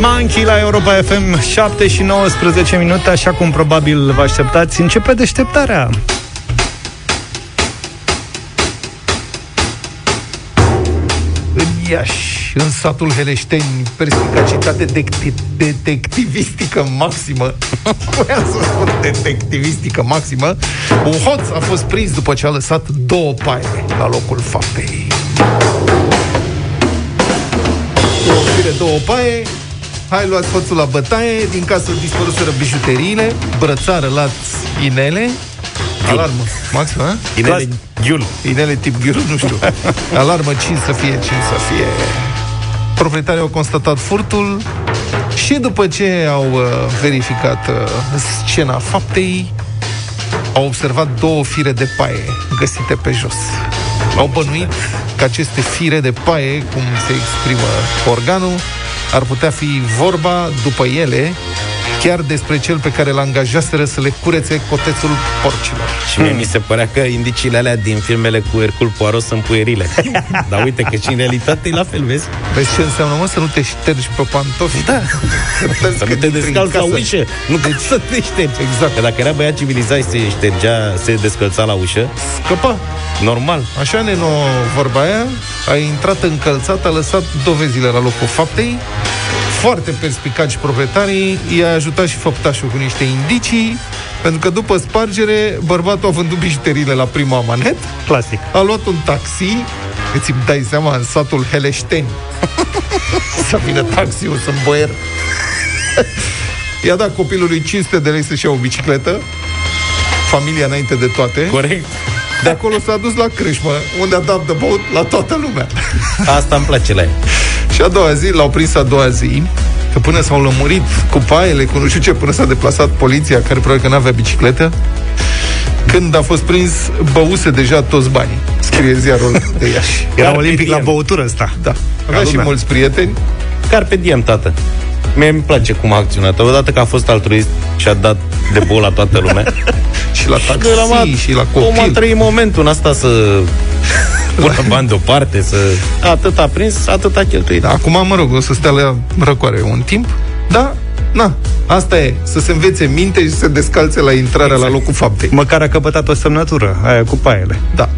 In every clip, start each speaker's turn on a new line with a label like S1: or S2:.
S1: Dance Monkey la Europa FM 7 și 19 minute, așa cum probabil vă așteptați, începe deșteptarea.
S2: În Iași, în satul Heleșteni, perspicacitate detecti- detectivistică maximă. Voiam să spun detectivistică maximă. Un hoț a fost prins după ce a lăsat două paie la locul faptei. Două fire, două paie, Hai luați hoțul la bătaie Din casă dispăruseră bijuteriile Brățară, lați, inele Alarmă, Maxim, a?
S1: Inele Ghiul.
S2: Inele tip ghiul, nu știu. Alarmă 5 să fie, 5 să fie. Proprietarii au constatat furtul și după ce au uh, verificat uh, scena faptei, au observat două fire de paie găsite pe jos. Au bănuit că aceste fire de paie, cum se exprimă organul, ar putea fi vorba după ele chiar despre cel pe care l angajaseră să le curețe cotețul porcilor.
S3: Și mie mi se părea că indiciile alea din filmele cu Hercul Poirot sunt puerile. Dar uite că și în realitate e la fel, vezi?
S2: Vezi ce înseamnă, mă, să nu te ștergi pe pantofi?
S3: Da. Să nu te descalți la ușă. Nu deci, să te ștergi.
S2: Exact.
S3: Că dacă era băiat civilizat și se ștergea, se descălța la ușă,
S2: Scăpa.
S3: normal.
S2: Așa ne vorba aia, a intrat încălțat, a lăsat dovezile la locul faptei, foarte perspicaci proprietarii, i-a ajutat și făptașul cu niște indicii, pentru că după spargere, bărbatul a vândut bijuteriile la prima amanet,
S1: Clasic.
S2: a luat un taxi, îți dai seama, în satul Heleșteni, să vină taxiul, sunt boier. I-a dat copilului 500 de lei să-și ia o bicicletă, familia înainte de toate.
S3: Corect.
S2: De acolo s-a dus la crâșmă, unde a dat de băut la toată lumea.
S3: Asta îmi place la ea.
S2: Și a doua zi, l-au prins a doua zi, că până s-au lămurit cu paiele, cu nu știu ce, până s-a deplasat poliția, care probabil că n-avea bicicletă, când a fost prins, băuse deja toți banii. Scrie ziarul de Iași.
S1: Era
S3: Carpe
S1: olimpic la
S3: diem.
S1: băutură ăsta.
S2: Da. Avea și
S1: lumea.
S2: mulți prieteni.
S3: Carpe diem, tată. Mie îmi place cum a acționat. Odată că a fost altruist și a dat de bol la toată lumea.
S2: Și la taxi,
S3: Că l-am
S2: și la
S3: Om a
S2: copil.
S3: trăit momentul în asta să pună bani deoparte, să... Atât a prins, atât a cheltuit.
S2: Da, acum, mă rog, o să stea la răcoare un timp, da, na, asta e, să se învețe minte și să se descalțe la intrarea la locul faptei.
S1: Măcar a căpătat o semnătură, aia cu paiele.
S2: Da.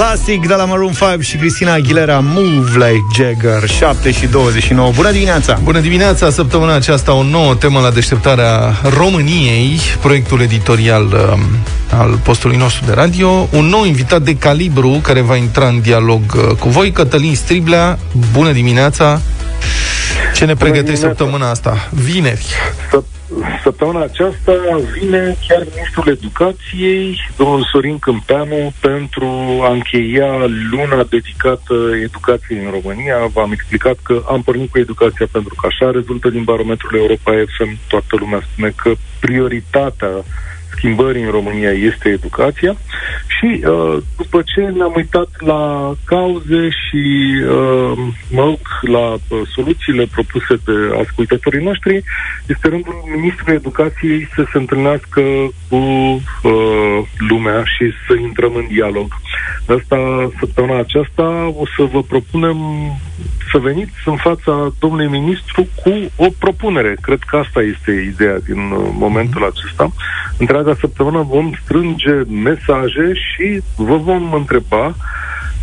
S1: Clasic de la Maroon 5 și Cristina Aguilera, Move Like Jagger, 7 și 29. Bună dimineața!
S2: Bună dimineața! Săptămâna aceasta o nouă temă la deșteptarea României, proiectul editorial um, al postului nostru de radio. Un nou invitat de calibru care va intra în dialog uh, cu voi, Cătălin Striblea. Bună dimineața! Ce ne pregătești
S4: dimineața.
S2: săptămâna asta? Vineri.
S4: Săp- Săptămâna aceasta vine chiar ministrul educației, domnul Sorin Câmpeanu, pentru a încheia luna dedicată educației în România. V-am explicat că am pornit cu educația pentru că așa rezultă din barometrul Europa FM. Toată lumea spune că prioritatea schimbării în România este educația și uh, după ce ne-am uitat la cauze și uh, mă rog, la uh, soluțiile propuse de ascultătorii noștri, este rândul Ministrului Educației să se întâlnească cu uh, lumea și să intrăm în dialog. De asta, săptămâna aceasta, o să vă propunem să veniți în fața domnului ministru cu o propunere. Cred că asta este ideea din uh, momentul acesta. Întreaga săptămână vom strânge mesaje și vă vom întreba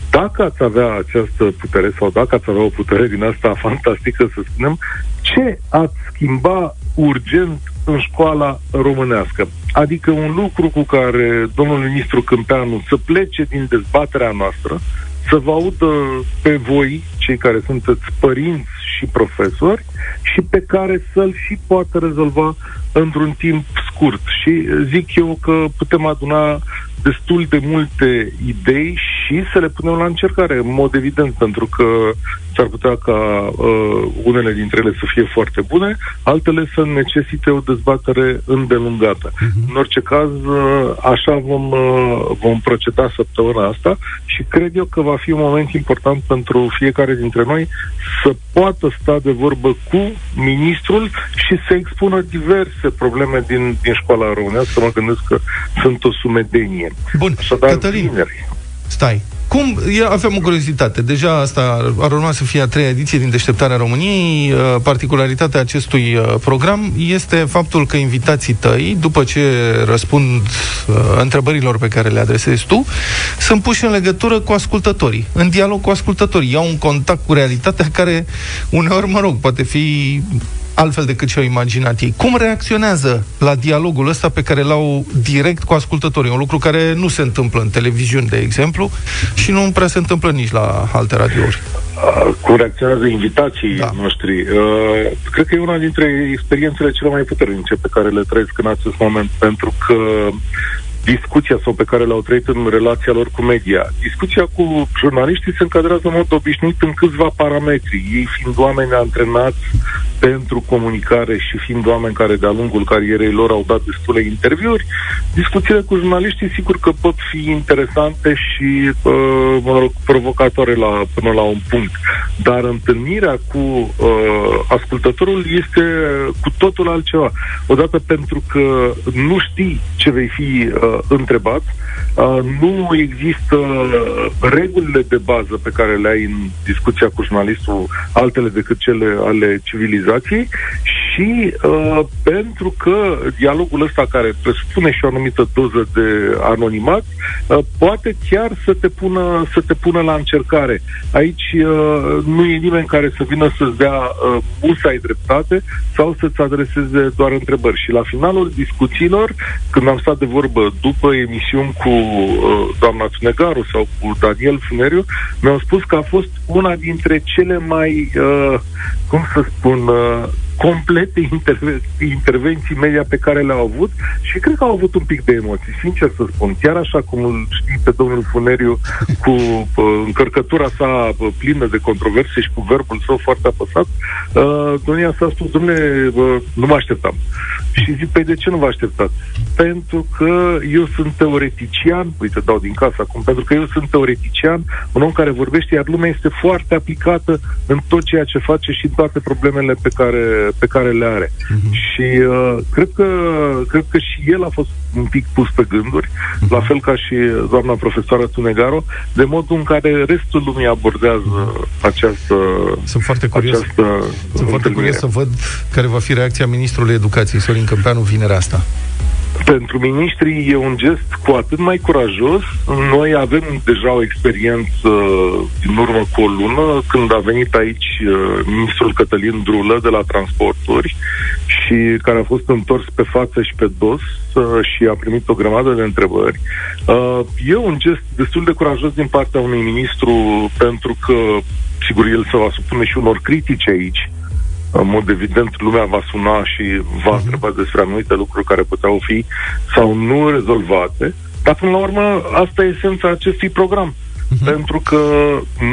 S4: dacă ați avea această putere sau dacă ați avea o putere din asta fantastică, să spunem, ce ați schimba urgent în școala românească? Adică un lucru cu care domnul ministru Câmpeanu să plece din dezbaterea noastră, să vă audă pe voi, cei care sunteți părinți și profesori, și pe care să-l și poată rezolva într-un timp scurt. Și zic eu că putem aduna destul de multe idei și să le punem la încercare, în mod evident, pentru că s-ar putea ca uh, unele dintre ele să fie foarte bune, altele să necesite o dezbatere îndelungată. Uh-huh. În orice caz, uh, așa vom, uh, vom proceda săptămâna asta și cred eu că va fi un moment important pentru fiecare dintre noi să poată sta de vorbă cu ministrul și să expună diverse probleme din, din școala românească. Mă gândesc că sunt o sumedenie.
S2: Bun,
S4: Așadar,
S2: Cătălin,
S4: vineri.
S2: stai. Cum, avem o curiozitate, deja asta ar urma să fie a treia ediție din Deșteptarea României. Uh, particularitatea acestui uh, program este faptul că invitații tăi, după ce răspund uh, întrebărilor pe care le adresezi tu, sunt puși în legătură cu ascultătorii, în dialog cu ascultătorii, iau un contact cu realitatea care uneori, mă rog, poate fi altfel decât ce-au imaginat ei. Cum reacționează la dialogul ăsta pe care l-au direct cu ascultătorii? Un lucru care nu se întâmplă în televiziuni, de exemplu, și nu prea se întâmplă nici la alte radiouri.
S4: Cum reacționează invitații da. noștri? Uh, cred că e una dintre experiențele cele mai puternice pe care le trăiesc în acest moment, pentru că discuția sau pe care le-au trăit în relația lor cu media. Discuția cu jurnaliștii se încadrează în mod obișnuit în câțiva parametri, ei fiind oameni antrenați pentru comunicare și fiind oameni care de-a lungul carierei lor au dat destule interviuri, discuțiile cu jurnaliștii sigur că pot fi interesante și uh, mă rog, provocatoare la, până la un punct. Dar întâlnirea cu uh, ascultătorul este cu totul altceva. Odată pentru că nu știi ce vei fi uh, întrebat, uh, nu există regulile de bază pe care le ai în discuția cu jurnalistul, altele decât cele ale civilizației și uh, pentru că dialogul ăsta care presupune și o anumită doză de anonimat, uh, poate chiar să te pună, să te pună la încercare. Aici uh, nu e nimeni care să vină să-ți dea uh, musai dreptate sau să-ți adreseze doar întrebări. Și la finalul discuțiilor, când am stat de vorbă după emisiuni cu uh, doamna Tunegaru sau cu Daniel Funeriu, mi-au spus că a fost una dintre cele mai, uh, cum să spun, uh, complete interve- intervenții media pe care le-au avut și cred că au avut un pic de emoții, sincer să spun. Chiar așa cum îl știi pe domnul Funeriu cu uh, încărcătura sa uh, plină de controverse și cu verbul său foarte apăsat, uh, domnia s-a spus, domnule, uh, nu mă așteptam. Și zic, păi de ce nu vă așteptați? Pentru că eu sunt teoretician, uite, dau din casă acum, pentru că eu sunt teoretician, un om care vorbește, iar lumea este foarte aplicată în tot ceea ce face și în toate problemele pe care pe care le are. Uh-huh. Și uh, cred, că, cred că și el a fost un pic pus pe gânduri, uh-huh. la fel ca și doamna profesoară Tunegaro, de modul în care restul lumii abordează această
S2: Sunt foarte curios, Sunt foarte curios să văd care va fi reacția Ministrului Educației, Sorin Câmpeanu, vinerea asta
S4: pentru miniștri e un gest cu atât mai curajos. Noi avem deja o experiență din urmă cu o lună, când a venit aici uh, ministrul Cătălin Drulă de la transporturi și care a fost întors pe față și pe dos uh, și a primit o grămadă de întrebări. Uh, e un gest destul de curajos din partea unui ministru pentru că, sigur, el se va supune și unor critici aici, în mod evident, lumea va suna și va uh-huh. întreba despre anumite lucruri care puteau fi sau nu rezolvate, dar până la urmă asta e esența acestui program. Uh-huh. Pentru că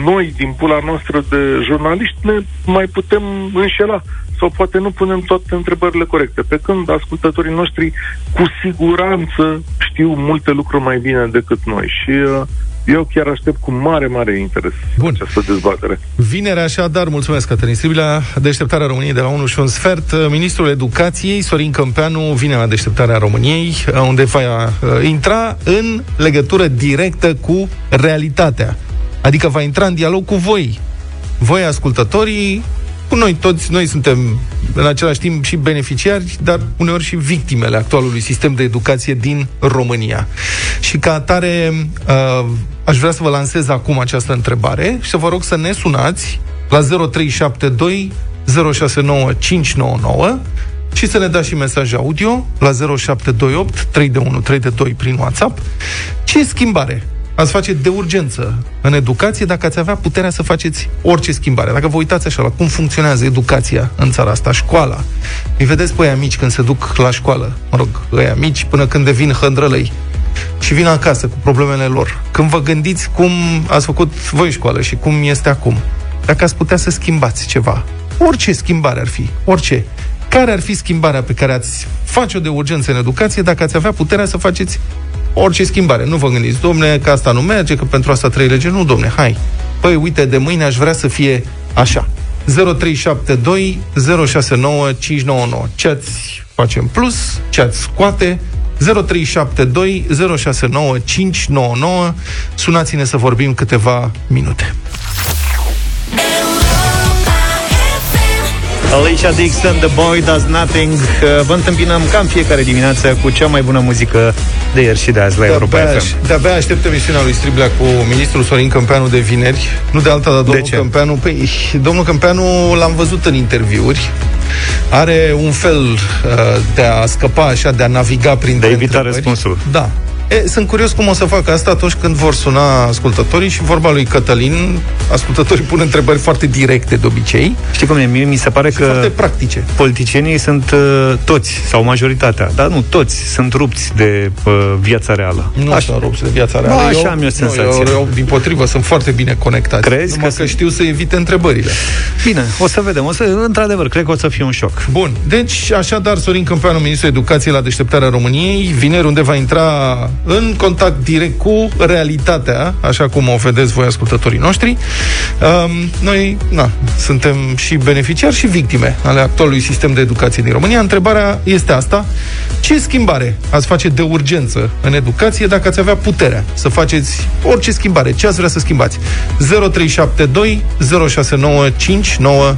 S4: noi, din pula noastră de jurnaliști, ne mai putem înșela sau poate nu punem toate întrebările corecte. Pe când ascultătorii noștri cu siguranță știu multe lucruri mai bine decât noi. Și uh, eu chiar aștept cu mare, mare interes Bun. această dezbatere.
S2: Vinere așadar, mulțumesc Cătălin Stribilea, deșteptarea României de la 1 și un sfert. Ministrul Educației, Sorin Câmpeanu, vine la deșteptarea României, unde va uh, intra în legătură directă cu realitatea. Adică va intra în dialog cu voi, voi ascultătorii, cu noi toți, noi suntem în același timp și beneficiari, dar uneori și victimele actualului sistem de educație din România. Și ca atare, uh, aș vrea să vă lansez acum această întrebare și să vă rog să ne sunați la 0372 069599 și să ne dați și mesaj audio la 0728 3 de 1 3 de 2 prin WhatsApp. Ce schimbare ați face de urgență în educație dacă ați avea puterea să faceți orice schimbare. Dacă vă uitați așa la cum funcționează educația în țara asta, școala, îi vedeți pe aia mici când se duc la școală, mă rog, ăia mici până când devin hândrălăi și vin acasă cu problemele lor. Când vă gândiți cum ați făcut voi școală și cum este acum, dacă ați putea să schimbați ceva, orice schimbare ar fi, orice, care ar fi schimbarea pe care ați face-o de urgență în educație dacă ați avea puterea să faceți orice schimbare. Nu vă gândiți, domne, că asta nu merge, că pentru asta trei lege. Nu, domne, hai. Păi, uite, de mâine aș vrea să fie așa. 0372 069 599. Ce ați face în plus, ce ați scoate, 0372 069 599. Sunați-ne să vorbim câteva minute.
S1: Alicia Dixon, The Boy Does Nothing Vă întâmpinăm ca în fiecare dimineață Cu cea mai bună muzică de ieri și de azi la Europa
S2: de-abia,
S1: FM
S2: De-abia aștept emisiunea lui Striblea cu ministrul Sorin Câmpeanu de vineri Nu de alta, dar domnul
S1: ce?
S2: Câmpeanu Păi, domnul Câmpeanu l-am văzut în interviuri Are un fel uh, de a scăpa așa, de a naviga prin
S1: De a evita răspunsul.
S2: Da, E, sunt curios cum o să facă asta atunci când vor suna ascultătorii și vorba lui Cătălin, ascultătorii pun întrebări foarte directe de obicei
S1: Știi cum e? Mie mi se pare
S2: și
S1: că
S2: foarte practice.
S1: politicienii sunt uh, toți, sau majoritatea, dar nu, toți sunt rupți de uh, viața reală.
S2: Nu așa sunt rupți de viața reală.
S1: Ba, așa am eu senzația.
S2: Eu, eu, din potrivă, sunt foarte bine conectați.
S1: Crezi
S2: Numai
S1: că
S2: că, că
S1: sunt-
S2: știu să evite întrebările.
S1: Bine, o să vedem. O să, într-adevăr, cred că o să fie un șoc.
S2: Bun, deci așadar Sorin Câmpeanu, ministrul educației la deșteptarea României, vineri unde va intra în contact direct cu realitatea, așa cum o vedeți voi ascultătorii noștri. Um, noi, na, suntem și beneficiari și victime ale actualului sistem de educație din România. Întrebarea este asta. Ce schimbare ați face de urgență în educație dacă ați avea puterea să faceți orice schimbare? Ce ați vrea să schimbați? 0372 069 599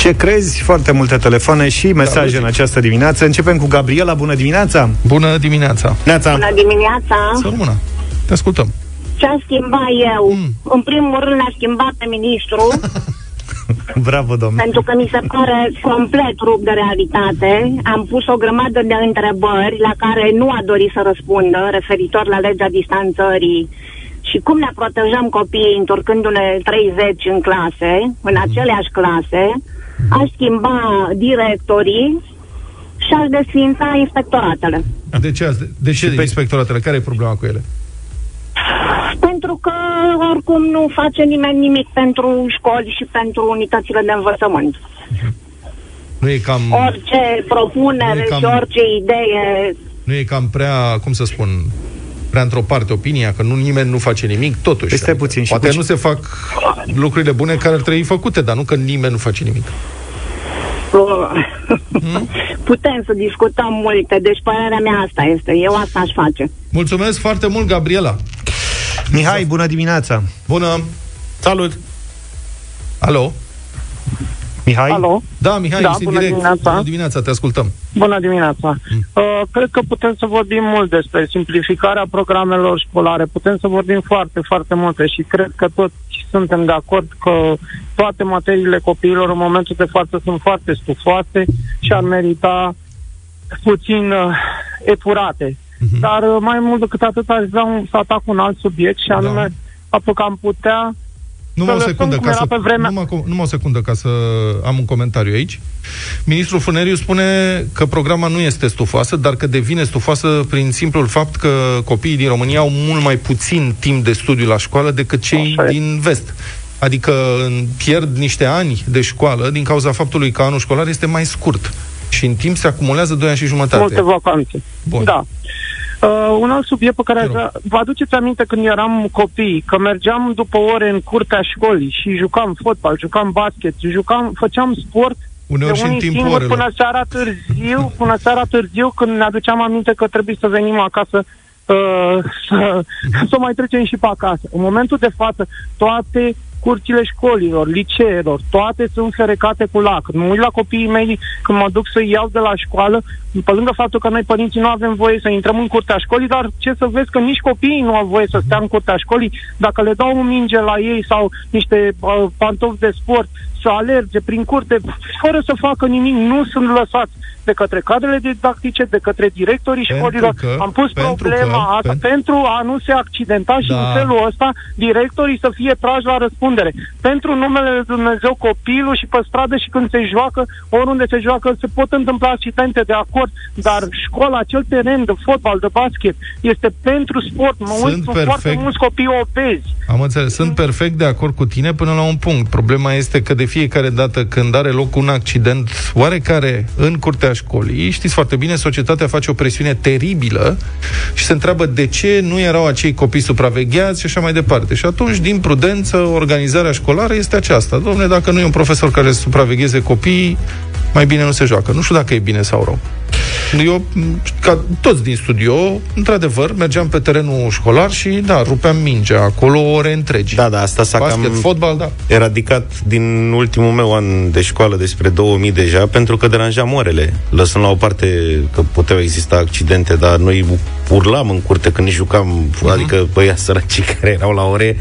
S1: Ce crezi? Foarte multe telefoane și mesaje în această dimineață. Începem cu Gabriela. Bună dimineața!
S2: Bună dimineața!
S1: Neața!
S5: Bună dimineața!
S2: Să rămână. Te ascultăm.
S5: Ce a schimbat eu?
S2: Mm.
S5: În primul rând a schimbat pe ministru,
S1: Bravo, domnule!
S5: pentru că mi se pare complet rupt de realitate. Am pus o grămadă de întrebări la care nu a dorit să răspundă, referitor la legea distanțării și cum ne protejăm copiii întorcându-ne 30 în clase, în aceleași clase, aș schimba directorii și aș desfința inspectoratele.
S2: De ce, azi- de ce
S1: pe-
S2: inspectoratele? Care e problema cu ele?
S5: Pentru că oricum nu face nimeni nimic pentru școli și pentru unitățile de învățământ.
S2: Nu e cam,
S5: Orice propunere
S2: Nu e cam-
S5: și orice idee
S2: nu e cam prea, cum să spun, prea într-o parte opinia, că nu nimeni nu face nimic, totuși.
S1: Păi stai puțin, și
S2: Poate
S1: cu ce-
S2: nu se fac lucrurile bune care ar trebui făcute, dar nu că nimeni nu face nimic.
S5: Hmm? putem să discutăm multe, deci părerea mea asta este. Eu asta aș face.
S2: Mulțumesc foarte mult, Gabriela.
S1: Mihai, bună dimineața!
S2: Bună!
S3: Salut!
S2: Alo?
S1: Mihai?
S6: Alo,
S2: Da, Mihai,
S6: Da,
S2: ești în
S6: bună
S2: direct.
S6: dimineața.
S2: Bună dimineața, te ascultăm.
S6: bună dimineața. Uh, cred că putem să vorbim mult despre simplificarea programelor școlare. Putem să vorbim foarte, foarte multe și cred că toți suntem de acord că toate materiile copiilor în momentul de față sunt foarte stufoase și ar merita puțin uh, epurate.
S2: Mhm.
S6: Dar uh, mai mult decât atât aș vrea un, să atac un alt subiect și anume
S2: Da.
S6: faptul că am putea
S2: Numai o
S6: lăsăm
S2: secundă,
S6: cum
S2: ca
S6: era
S2: să,
S6: pe vremea-
S2: numai, co- numai o secundă ca să am un comentariu aici. Ministrul Funeriu spune că programa nu este stufoasă, dar că devine stufoasă prin simplul fapt că copiii din România au mult mai puțin timp de studiu la școală decât cei
S6: Așa e.
S2: din vest. Adică în- pierd niște ani de școală din cauza faptului că anul școlar este mai scurt. Și în timp se acumulează 2 ani și jumătate.
S6: multe vacanțe.
S2: Bun.
S6: Da. Uh, un alt subiect pe care
S2: Te
S6: aș
S2: rog.
S6: vrea... Vă aduceți aminte când eram copii, că mergeam după ore în curtea școlii și jucam fotbal, jucam basket, jucam, făceam sport
S2: Uneori
S6: de
S2: și în
S6: unii
S2: timpul
S6: singuri
S2: orelor.
S6: până seara târziu, până seara târziu, când ne aduceam aminte că trebuie să venim acasă uh, să, să o mai trecem și pe acasă. În momentul de față, toate curțile școlilor, liceelor, toate sunt ferecate cu lac. Mă uit la copiii mei când mă duc să-i iau de la școală, pe lângă faptul că noi părinții nu avem voie să intrăm în curtea școlii, dar ce să vezi că nici copiii nu au voie să stea în curtea școlii, dacă le dau un minge la ei sau niște uh, pantofi de sport, să alerge prin curte, fără să facă nimic, nu sunt lăsați de către cadrele didactice, de către directorii
S2: Pentru
S6: școlilor.
S2: că-
S6: Am pus
S2: pentru
S6: problema
S2: că-
S6: asta
S2: pentru-
S6: pentru a nu se accidenta și
S2: Da.
S6: în felul ăsta directorii să fie trași la răspundere. Pentru numele Lui Dumnezeu copilul și pe stradă și când se joacă, oriunde se joacă, se pot întâmpla accidente de acord, dar școala, acel teren de fotbal, de basket, este pentru sport. Mă
S2: Sunt
S6: uit, sunt foarte
S2: perfect.
S6: mulți copii obezi.
S2: Am înțeles. Sunt perfect de acord cu tine până la un punct. Problema este că de fiecare dată când are loc un accident oarecare în curtea școlii, știți foarte bine, societatea face o presiune teribilă și se întreabă de ce nu erau acei copii supravegheați și așa mai departe. Și atunci, din prudență, organizarea școlară este aceasta. Domne, dacă nu e un profesor care să supravegheze copiii, mai bine nu se joacă. Nu știu dacă e bine sau rău. Eu m, ca toți din studio, într-adevăr, mergeam pe terenul școlar și, da, rupeam mingea acolo ore întregi.
S3: Da, da, asta s-a
S2: Basket,
S3: cam
S2: fotbal, da.
S3: eradicat din ultimul meu an de școală despre 2000 deja, pentru că deranjam orele. Lăsând la o parte că puteau exista accidente, dar noi urlam în curte când ne jucam,
S2: Mhm.
S3: uh-huh. adică băia săracii care erau la ore,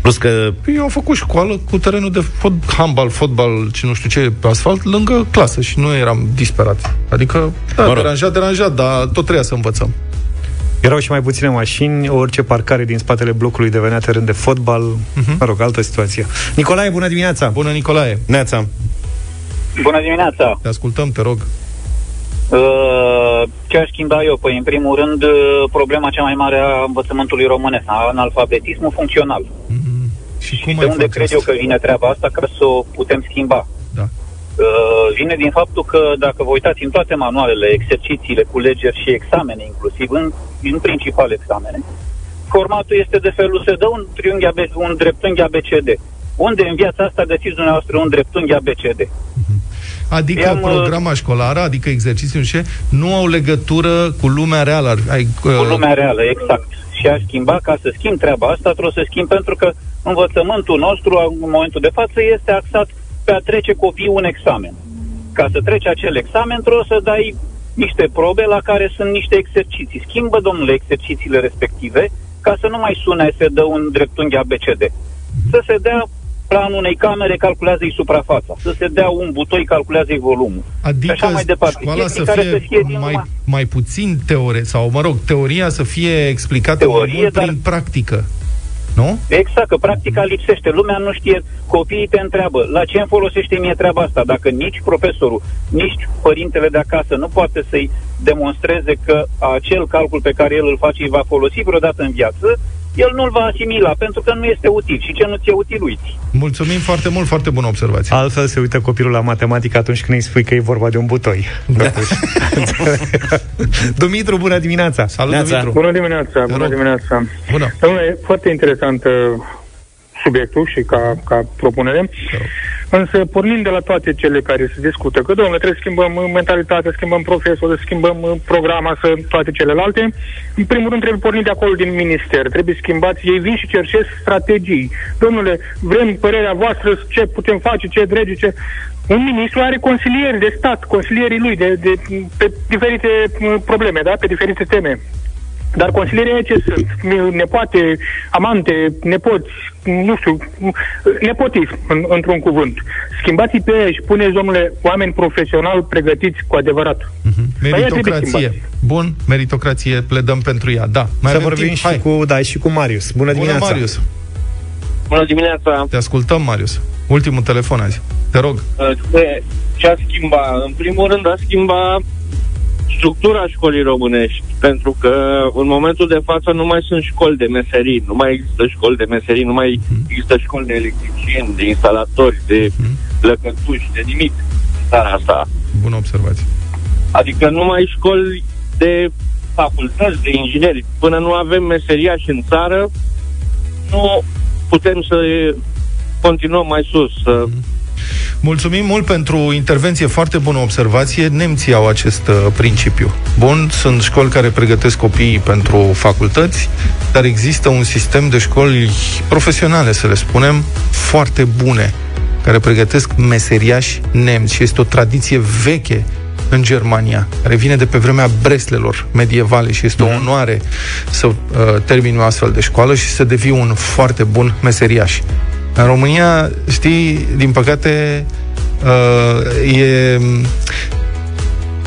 S3: plus că
S2: Păi eu am făcut școală cu terenul de fot, handbal, fotbal și nu știu ce, pe asfalt, lângă clasă și nu eram disperat. Adică, da,
S3: Mă
S2: mă
S3: rog.
S2: Deranjat, deranjat, dar tot trebuia să învățăm.
S1: Erau și mai puține mașini, orice parcare din spatele blocului devenea teren de fotbal. Uh-huh. Mă rog, altă situație. Nicolae, bună dimineața!
S2: Bună, Nicolae,
S3: neața.
S7: Bună dimineața!
S2: te ascultăm, te rog.
S7: Uh, Ce aș schimba eu? Păi, în primul rând, uh, problema cea mai mare a învățământului românesc, analfabetismul funcțional.
S2: Și cum
S7: De
S2: ai
S7: unde
S2: face
S7: cred
S2: asta?
S7: eu că vine treaba asta ca să o putem schimba?
S2: Da.
S7: Uh, Vine din faptul că, dacă vă uitați în toate manualele, exercițiile, culegeri și examene inclusiv, în, în principal examene, formatul este de felul, se dă un triunghi AB, un dreptunghi ABCD. Unde în viața asta găsiți dumneavoastră un dreptunghi ABCD?
S2: Adică
S7: I-am, uh,
S2: programa școlară, adică exercițiul și nu au legătură cu lumea reală. Ar- Ai,
S7: cu lumea reală, exact. Și a schimba, ca să schimb treaba asta, trebuie să schimb pentru că învățământul nostru, în momentul de față, este axat pe a trece copiii un examen. Ca să treci acel examen, trebuie să dai niște probe la care sunt niște exerciții. Schimbă, domnule, exercițiile respective ca să nu mai sune se dă un dreptunghi ABCD. Să se dea planul unei camere, calculează-i suprafața. Să se dea un butoi, calculează-i volumul.
S2: Adică
S7: și așa mai departe.
S2: școala
S7: Chestii
S2: să
S7: care
S2: fie,
S7: să fie din
S2: mai,
S7: numai-
S2: mai puțin teore, sau, mă rog, teoria să fie explicată mai
S7: Teorie,
S2: mult
S7: dar-
S2: prin practică. Nu?
S7: Exact, că practica lipsește. Lumea nu știe, copiii te întreabă, la ce îmi folosește mie treaba asta? Dacă nici profesorul, nici părintele de acasă nu poate să-i demonstreze că acel calcul pe care el îl face îi va folosi vreodată în viață, el nu-l va asimila, pentru că nu este util. Și ce nu ți-e util, uiți.
S2: Mulțumim foarte mult, foarte bună observație.
S1: Altfel se uită copilul la matematică atunci când îi spui că e vorba de un butoi. Da. Dumitru, bună dimineața!
S2: Salut,
S3: Neața.
S2: Dumitru.
S8: Bună dimineața, bună
S2: rog.
S8: dimineața.
S2: Bună.
S8: Domnule, foarte interesant uh, subiectul și ca, ca propunere. Însă, pornind de la toate cele care se discută, că, domnule, trebuie să schimbăm uh, mentalitatea, schimbăm profesor, să schimbăm uh, programa, să toate celelalte, în primul rând trebuie pornit de acolo din minister, trebuie schimbați, ei vin și cercesc strategii. Domnule, vrem părerea voastră, ce putem face, ce drege, ce... Un ministru are consilieri de stat, consilierii lui de, de, pe diferite uh, probleme, da? pe diferite teme. Dar consilierii aia ce sunt? Nepoate, amante, nepoți, nu știu, nepotism, în, într-un cuvânt. Schimbați pe ei și puneți, domnule, oameni profesionali pregătiți cu adevărat. Păi aia trebuie
S2: Meritocrație.
S8: schimbat.
S2: Bun, meritocrație, pledăm pentru ea. Da. Mai
S1: Să
S2: avem
S1: vorbim
S2: timp?
S1: și
S2: Hai.
S1: cu, da, și cu Marius. Bună,
S2: Bună,
S1: dimineața!
S2: Marius.
S9: Bună dimineața!
S2: Te ascultăm, Marius. Ultimul telefon azi. Te rog.
S9: Ce, ce a schimba? În primul rând a schimba structura școlii românești, pentru că în momentul de față nu mai sunt școli de meserii, nu mai există școli de meserii, nu mai există școli de electricieni, de instalatori, de lăcătuși, de nimic în țara asta.
S2: Bună observație.
S9: Adică nu mai școli de facultăți, de ingineri. Până nu avem meseriași în țară, nu putem să continuăm mai sus, să
S2: Mulțumim mult pentru intervenție, foarte bună observație. Nemții au acest uh, principiu. Bun, sunt școli care pregătesc copiii pentru facultăți, dar există un sistem de școli profesionale, să le spunem, foarte bune, care pregătesc meseriași nemți și este o tradiție veche în Germania, care vine de pe vremea Breslelor medievale și este o onoare să uh, termini o astfel de școală și să devii un foarte bun meseriaș. În România, știi, din păcate, uh, e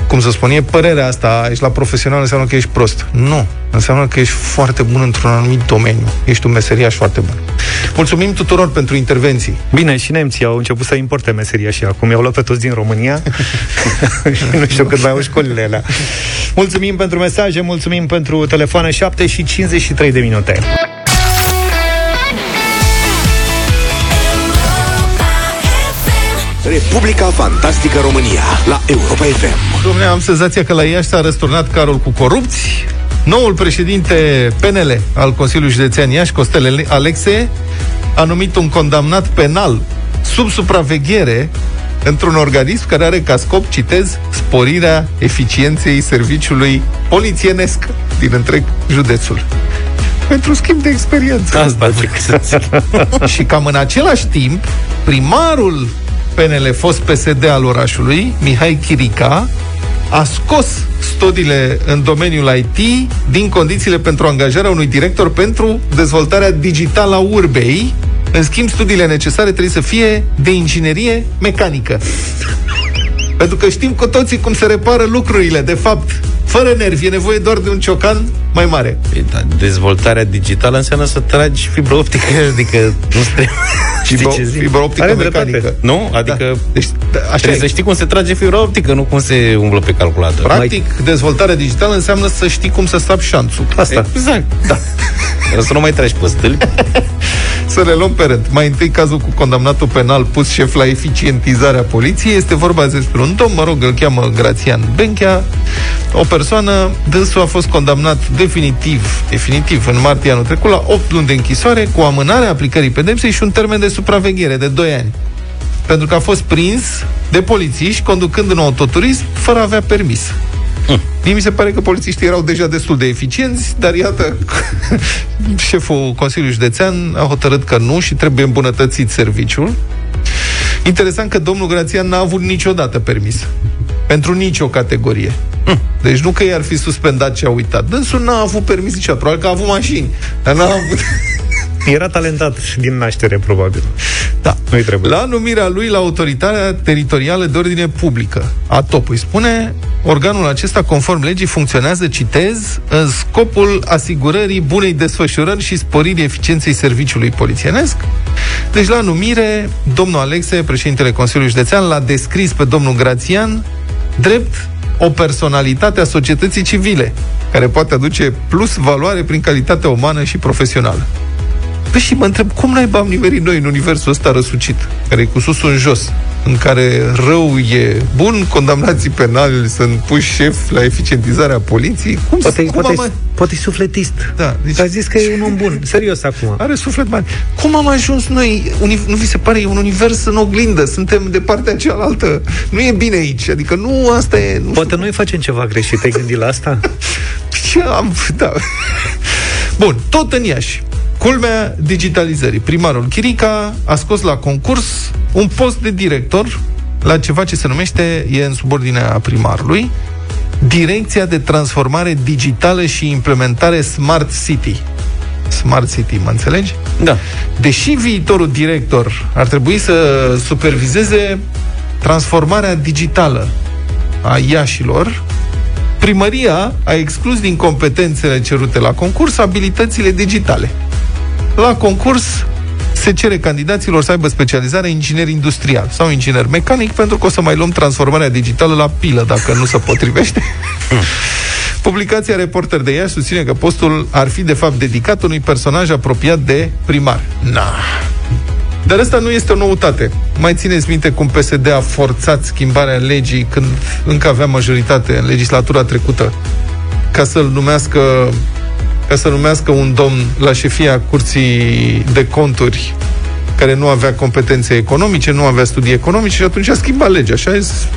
S2: cum să spun, e părerea asta, ești la profesional, înseamnă că ești prost. Nu, înseamnă că ești foarte bun într-un anumit domeniu. Ești un meseriaș foarte bun. Mulțumim tuturor pentru intervenții.
S1: Bine, și nemții au început să importe meseria și acum i-au luat pe toți din România și nu știu cât mai au școlile alea. Mulțumim pentru mesaje, mulțumim pentru telefoane 7 și 53 de minute.
S10: Republica Fantastică România la Europa FM.
S2: Domnule, am senzația că la Iași s-a răsturnat carul cu corupți. Noul președinte PNL al Consiliului Județean Iași, Costel Alexe, a numit un condamnat penal sub supraveghere într-un organism care are ca scop, citez, sporirea eficienței serviciului polițienesc din întreg județul. Pentru schimb de experiență.
S3: Asta zic să zic.
S2: și cam în același timp, primarul PNL, fost PSD al orașului, Mihai Chirica, a scos studiile în domeniul IT din condițiile pentru angajarea unui director pentru dezvoltarea digitală a urbei. În schimb, studiile necesare trebuie să fie de inginerie mecanică. Pentru că știm cu toții cum se repară lucrurile, de fapt. Fără nervi, e nevoie doar de un ciocan mai mare.
S3: Păi, da, dezvoltarea digitală înseamnă să tragi fibră optică, adică nu trebuie... Știi
S2: Fibro,
S3: ce zic?
S2: fibră optică
S1: Are
S2: mecanică.
S1: dreptate.
S3: Nu? Adică
S2: Da. Deci, da, așa
S3: trebuie
S2: e.
S3: să știi cum se trage fibra optică, nu cum se umblă pe calculator.
S2: Practic, dezvoltarea digitală înseamnă să știi cum să stapi șanțul.
S1: Asta.
S3: Exact. Da. Să nu mai tragi pe stâlpi.
S2: Să le luăm pe rând. Mai întâi cazul cu condamnatul penal pus șef la eficientizarea poliției. Este vorba despre un domn, mă rog, îl cheamă Grațian Benchea. O persoană, dânsul a fost condamnat definitiv, definitiv, în martie anul trecut, la 8 luni de închisoare, cu amânarea aplicării pedepsei și un termen de supraveghere de 2 ani. Pentru că a fost prins de polițiști conducând un autoturism fără a avea permis. Mie mi se pare că polițiștii erau deja destul de eficienți, dar iată, șeful Consiliului Județean a hotărât că nu și trebuie îmbunătățit serviciul. Interesant că domnul Grațian n-a avut niciodată permis. Pentru nicio categorie. Deci nu că i-ar fi suspendat ce a uitat. Dânsul n-a avut permis niciodată. Probabil că a avut mașini, dar n-a avut...
S1: Era talentat din naștere, probabil.
S2: Da.
S1: Nu-i trebuie.
S2: La numirea lui la Autoritatea Teritorială de Ordine Publică, ATOP, îi spune, organul acesta, conform legii, funcționează, citez, în scopul asigurării bunei desfășurări și sporirii eficienței serviciului polițienesc. Deci, la numire, domnul Alexe, președintele Consiliului Județean, l-a descris pe domnul Grațian drept o personalitate a societății civile, care poate aduce plus valoare prin calitatea umană și profesională. Păi și mă întreb, cum naiba am nimerit noi în universul ăsta răsucit, care e cu susul în jos, în care rău e bun, condamnații penali sunt puși șef la eficientizarea poliției? Cum,
S1: Poate,
S2: cum
S1: poate,
S2: am,
S1: poate sufletist.
S2: Da, deci-
S1: Deci... A zis că e un om bun. Serios acum.
S2: are suflet mare. Cum am ajuns noi? Uni, nu vi se pare? E un univers în oglindă. Suntem de partea cealaltă. Nu e bine aici. Adică nu asta e... Nu
S1: Poate noi facem ceva greșit. Te-ai gândit la asta?
S2: Ce am... Da. Bun, tot în Iași. Culmea digitalizării. Primarul Chirica a scos la concurs un post de director la ceva ce se numește, e în subordinea primarului, Direcția de Transformare Digitală și Implementare Smart City. Smart City, mă înțelegi?
S3: Da.
S2: Deși viitorul director ar trebui să supervizeze transformarea digitală a Iașilor, primăria a exclus din competențele cerute la concurs abilitățile digitale. La concurs se cere candidaților să aibă specializare inginer industrial sau inginer mecanic, pentru că o să mai luăm transformarea digitală la pilă, dacă nu se potrivește. Publicația Reporter de Iași susține că postul ar fi de fapt dedicat unui personaj apropiat de primar. Na. Dar asta nu este o noutate. Mai țineți minte cum PSD a forțat schimbarea legii când încă avea majoritate în legislatura trecută ca să-l numească ca să numească un domn la șefia curții de conturi care nu avea competențe economice, nu avea studii economice și atunci a schimbat legea. Și a zis,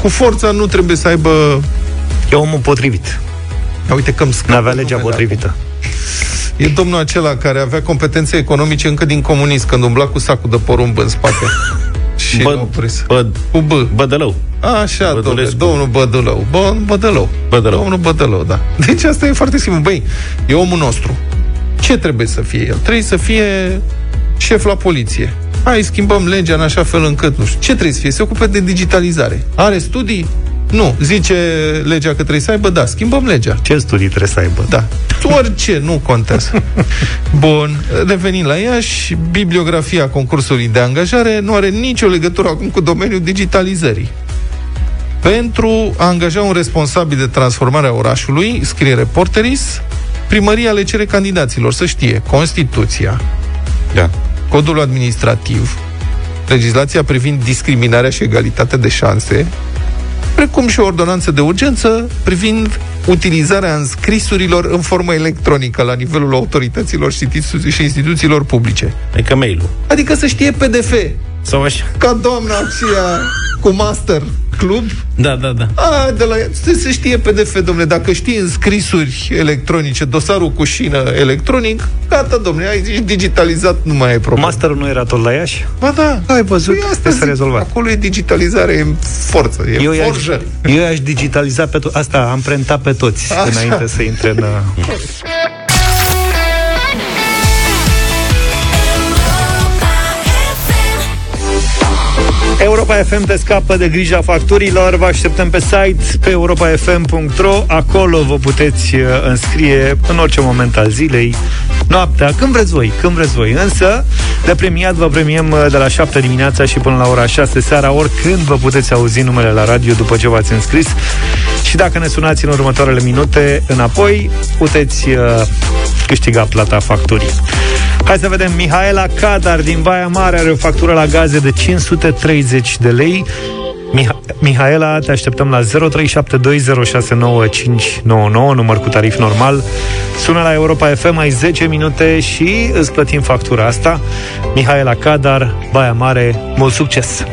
S2: cu forța nu trebuie să aibă...
S1: E omul potrivit.
S2: Ia uite că îmi scapă
S1: N-avea legea
S2: numele
S1: potrivită.
S2: acum. E domnul acela care avea competențe economice încă din comunism, când umbla cu sacul de porumb în spate. și
S3: Bă,
S2: l-au prins.
S3: bă,
S2: Cu B.
S3: Bădălău.
S2: Așa, domnule,
S3: Bădulescu.
S2: domnul Bădălău. Bă, Bădălău.
S3: Bădălău.
S2: Domnul Bădălău, da. Deci asta e foarte simplu. Băi, e omul nostru. Ce trebuie să fie el? Trebuie să fie șef la poliție. Hai, schimbăm legea în așa fel încât, nu știu, ce trebuie să fie? Se ocupe de digitalizare. Are studii? Nu. Zice legea că trebuie să aibă? Da, schimbăm legea.
S1: Ce studii trebuie să aibă?
S2: Da. Orice, nu contează. Bun, revenind la Iași, bibliografia concursului de angajare nu are nicio legătură acum cu domeniul digitalizării. Pentru a angaja un responsabil de transformare a orașului, scrie Reporteris, primăria le cere candidaților să știe Constituția,
S3: Da.
S2: codul administrativ, legislația privind discriminarea și egalitatea de șanse, precum și o ordonanță de urgență privind utilizarea înscrisurilor în formă electronică la nivelul autorităților și institu- și instituțiilor publice.
S3: Adică mail-ul.
S2: Adică să știe PDF.
S3: Sau așa.
S2: Ca doamna aceea cu master club.
S3: Da, da, da.
S2: A, de la se, se știe PDF, domnule, dacă știi înscrisuri electronice, dosarul cu șină electronic, gata, domnule, ai zis digitalizat, nu mai ai problemă.
S1: Masterul nu era tot la Iași?
S2: Ba da.
S1: Ai văzut?
S2: Păi asta
S1: Este
S2: zic,
S1: rezolvat.
S2: Acolo e digitalizare în forță, e
S1: Eu i-aș,
S2: forjă.
S1: eu i-aș digitaliza pe toți. Asta am prentat pe toți
S2: Așa.
S1: înainte să intre în... Europa FM te scapă de grija facturilor. Vă așteptăm pe site pe europafm.ro Acolo vă puteți uh, înscrie în orice moment al zilei Noaptea, când vreți voi, când vreți voi. Însă, de premiat vă premiem uh, de la 7 dimineața și până la ora 6 seara Oricând vă puteți auzi numele la radio după ce v-ați înscris. Și dacă ne sunați în următoarele minute înapoi Puteți uh, câștiga plata facturii Hai să vedem, Mihaela Cadar din Baia Mare are o factură la gaze de 530 de lei. Miha- Mihaela, te așteptăm la 0372069599, număr cu tarif normal. Sună la Europa FM, ai 10 minute și îți plătim factura asta. Mihaela Cadar, Baia Mare, mult succes!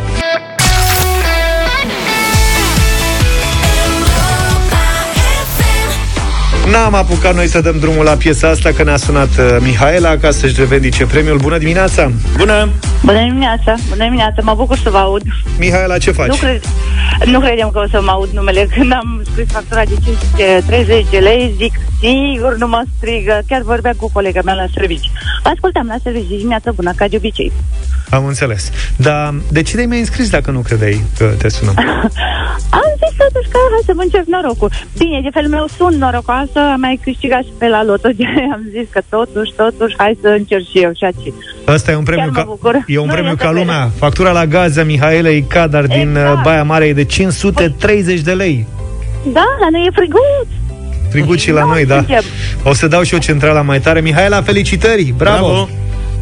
S1: N-am apucat noi să dăm drumul la piesa asta, că ne-a sunat uh, Mihaela ca să-și revendice premiul. Bună dimineața!
S3: Bună!
S11: Bună dimineața, bună dimineața, mă bucur să vă aud.
S1: Mihaela, ce faci?
S11: Nu, cred, nu credeam că o să mă aud numele. Când am scris factura de 530 de lei, zic, sigur, nu mă strigă. Chiar vorbeam cu colega mea la servici. Ascultam la servici dimineața bună, ca de obicei.
S1: Am înțeles. Dar de ce te-ai mai înscris dacă nu credeai că te sunăm?
S11: Am zis totuși că hai să mă încep norocul. Bine, de felul meu sunt norocoasă, am mai câștigat și pe la loto, de aia am zis că totuși, totuși, hai să încerc și eu și aici.
S1: Asta e un premiu,
S11: Chiar mă
S1: ca,
S11: bucur.
S1: e un
S11: Nu,
S1: premiu
S11: e
S1: ca
S11: super.
S1: lumea. Factura la gaze a Mihaelei Cadar din
S11: Exact.
S1: uh, Baia Mare e de 530 de lei.
S11: Da, la noi e friguț.
S1: Friguț și la
S11: Nu,
S1: noi, da.
S11: suntem.
S1: O să dau și eu centrala mai tare. Mihaela, felicitări! Bravo!
S3: Bravo.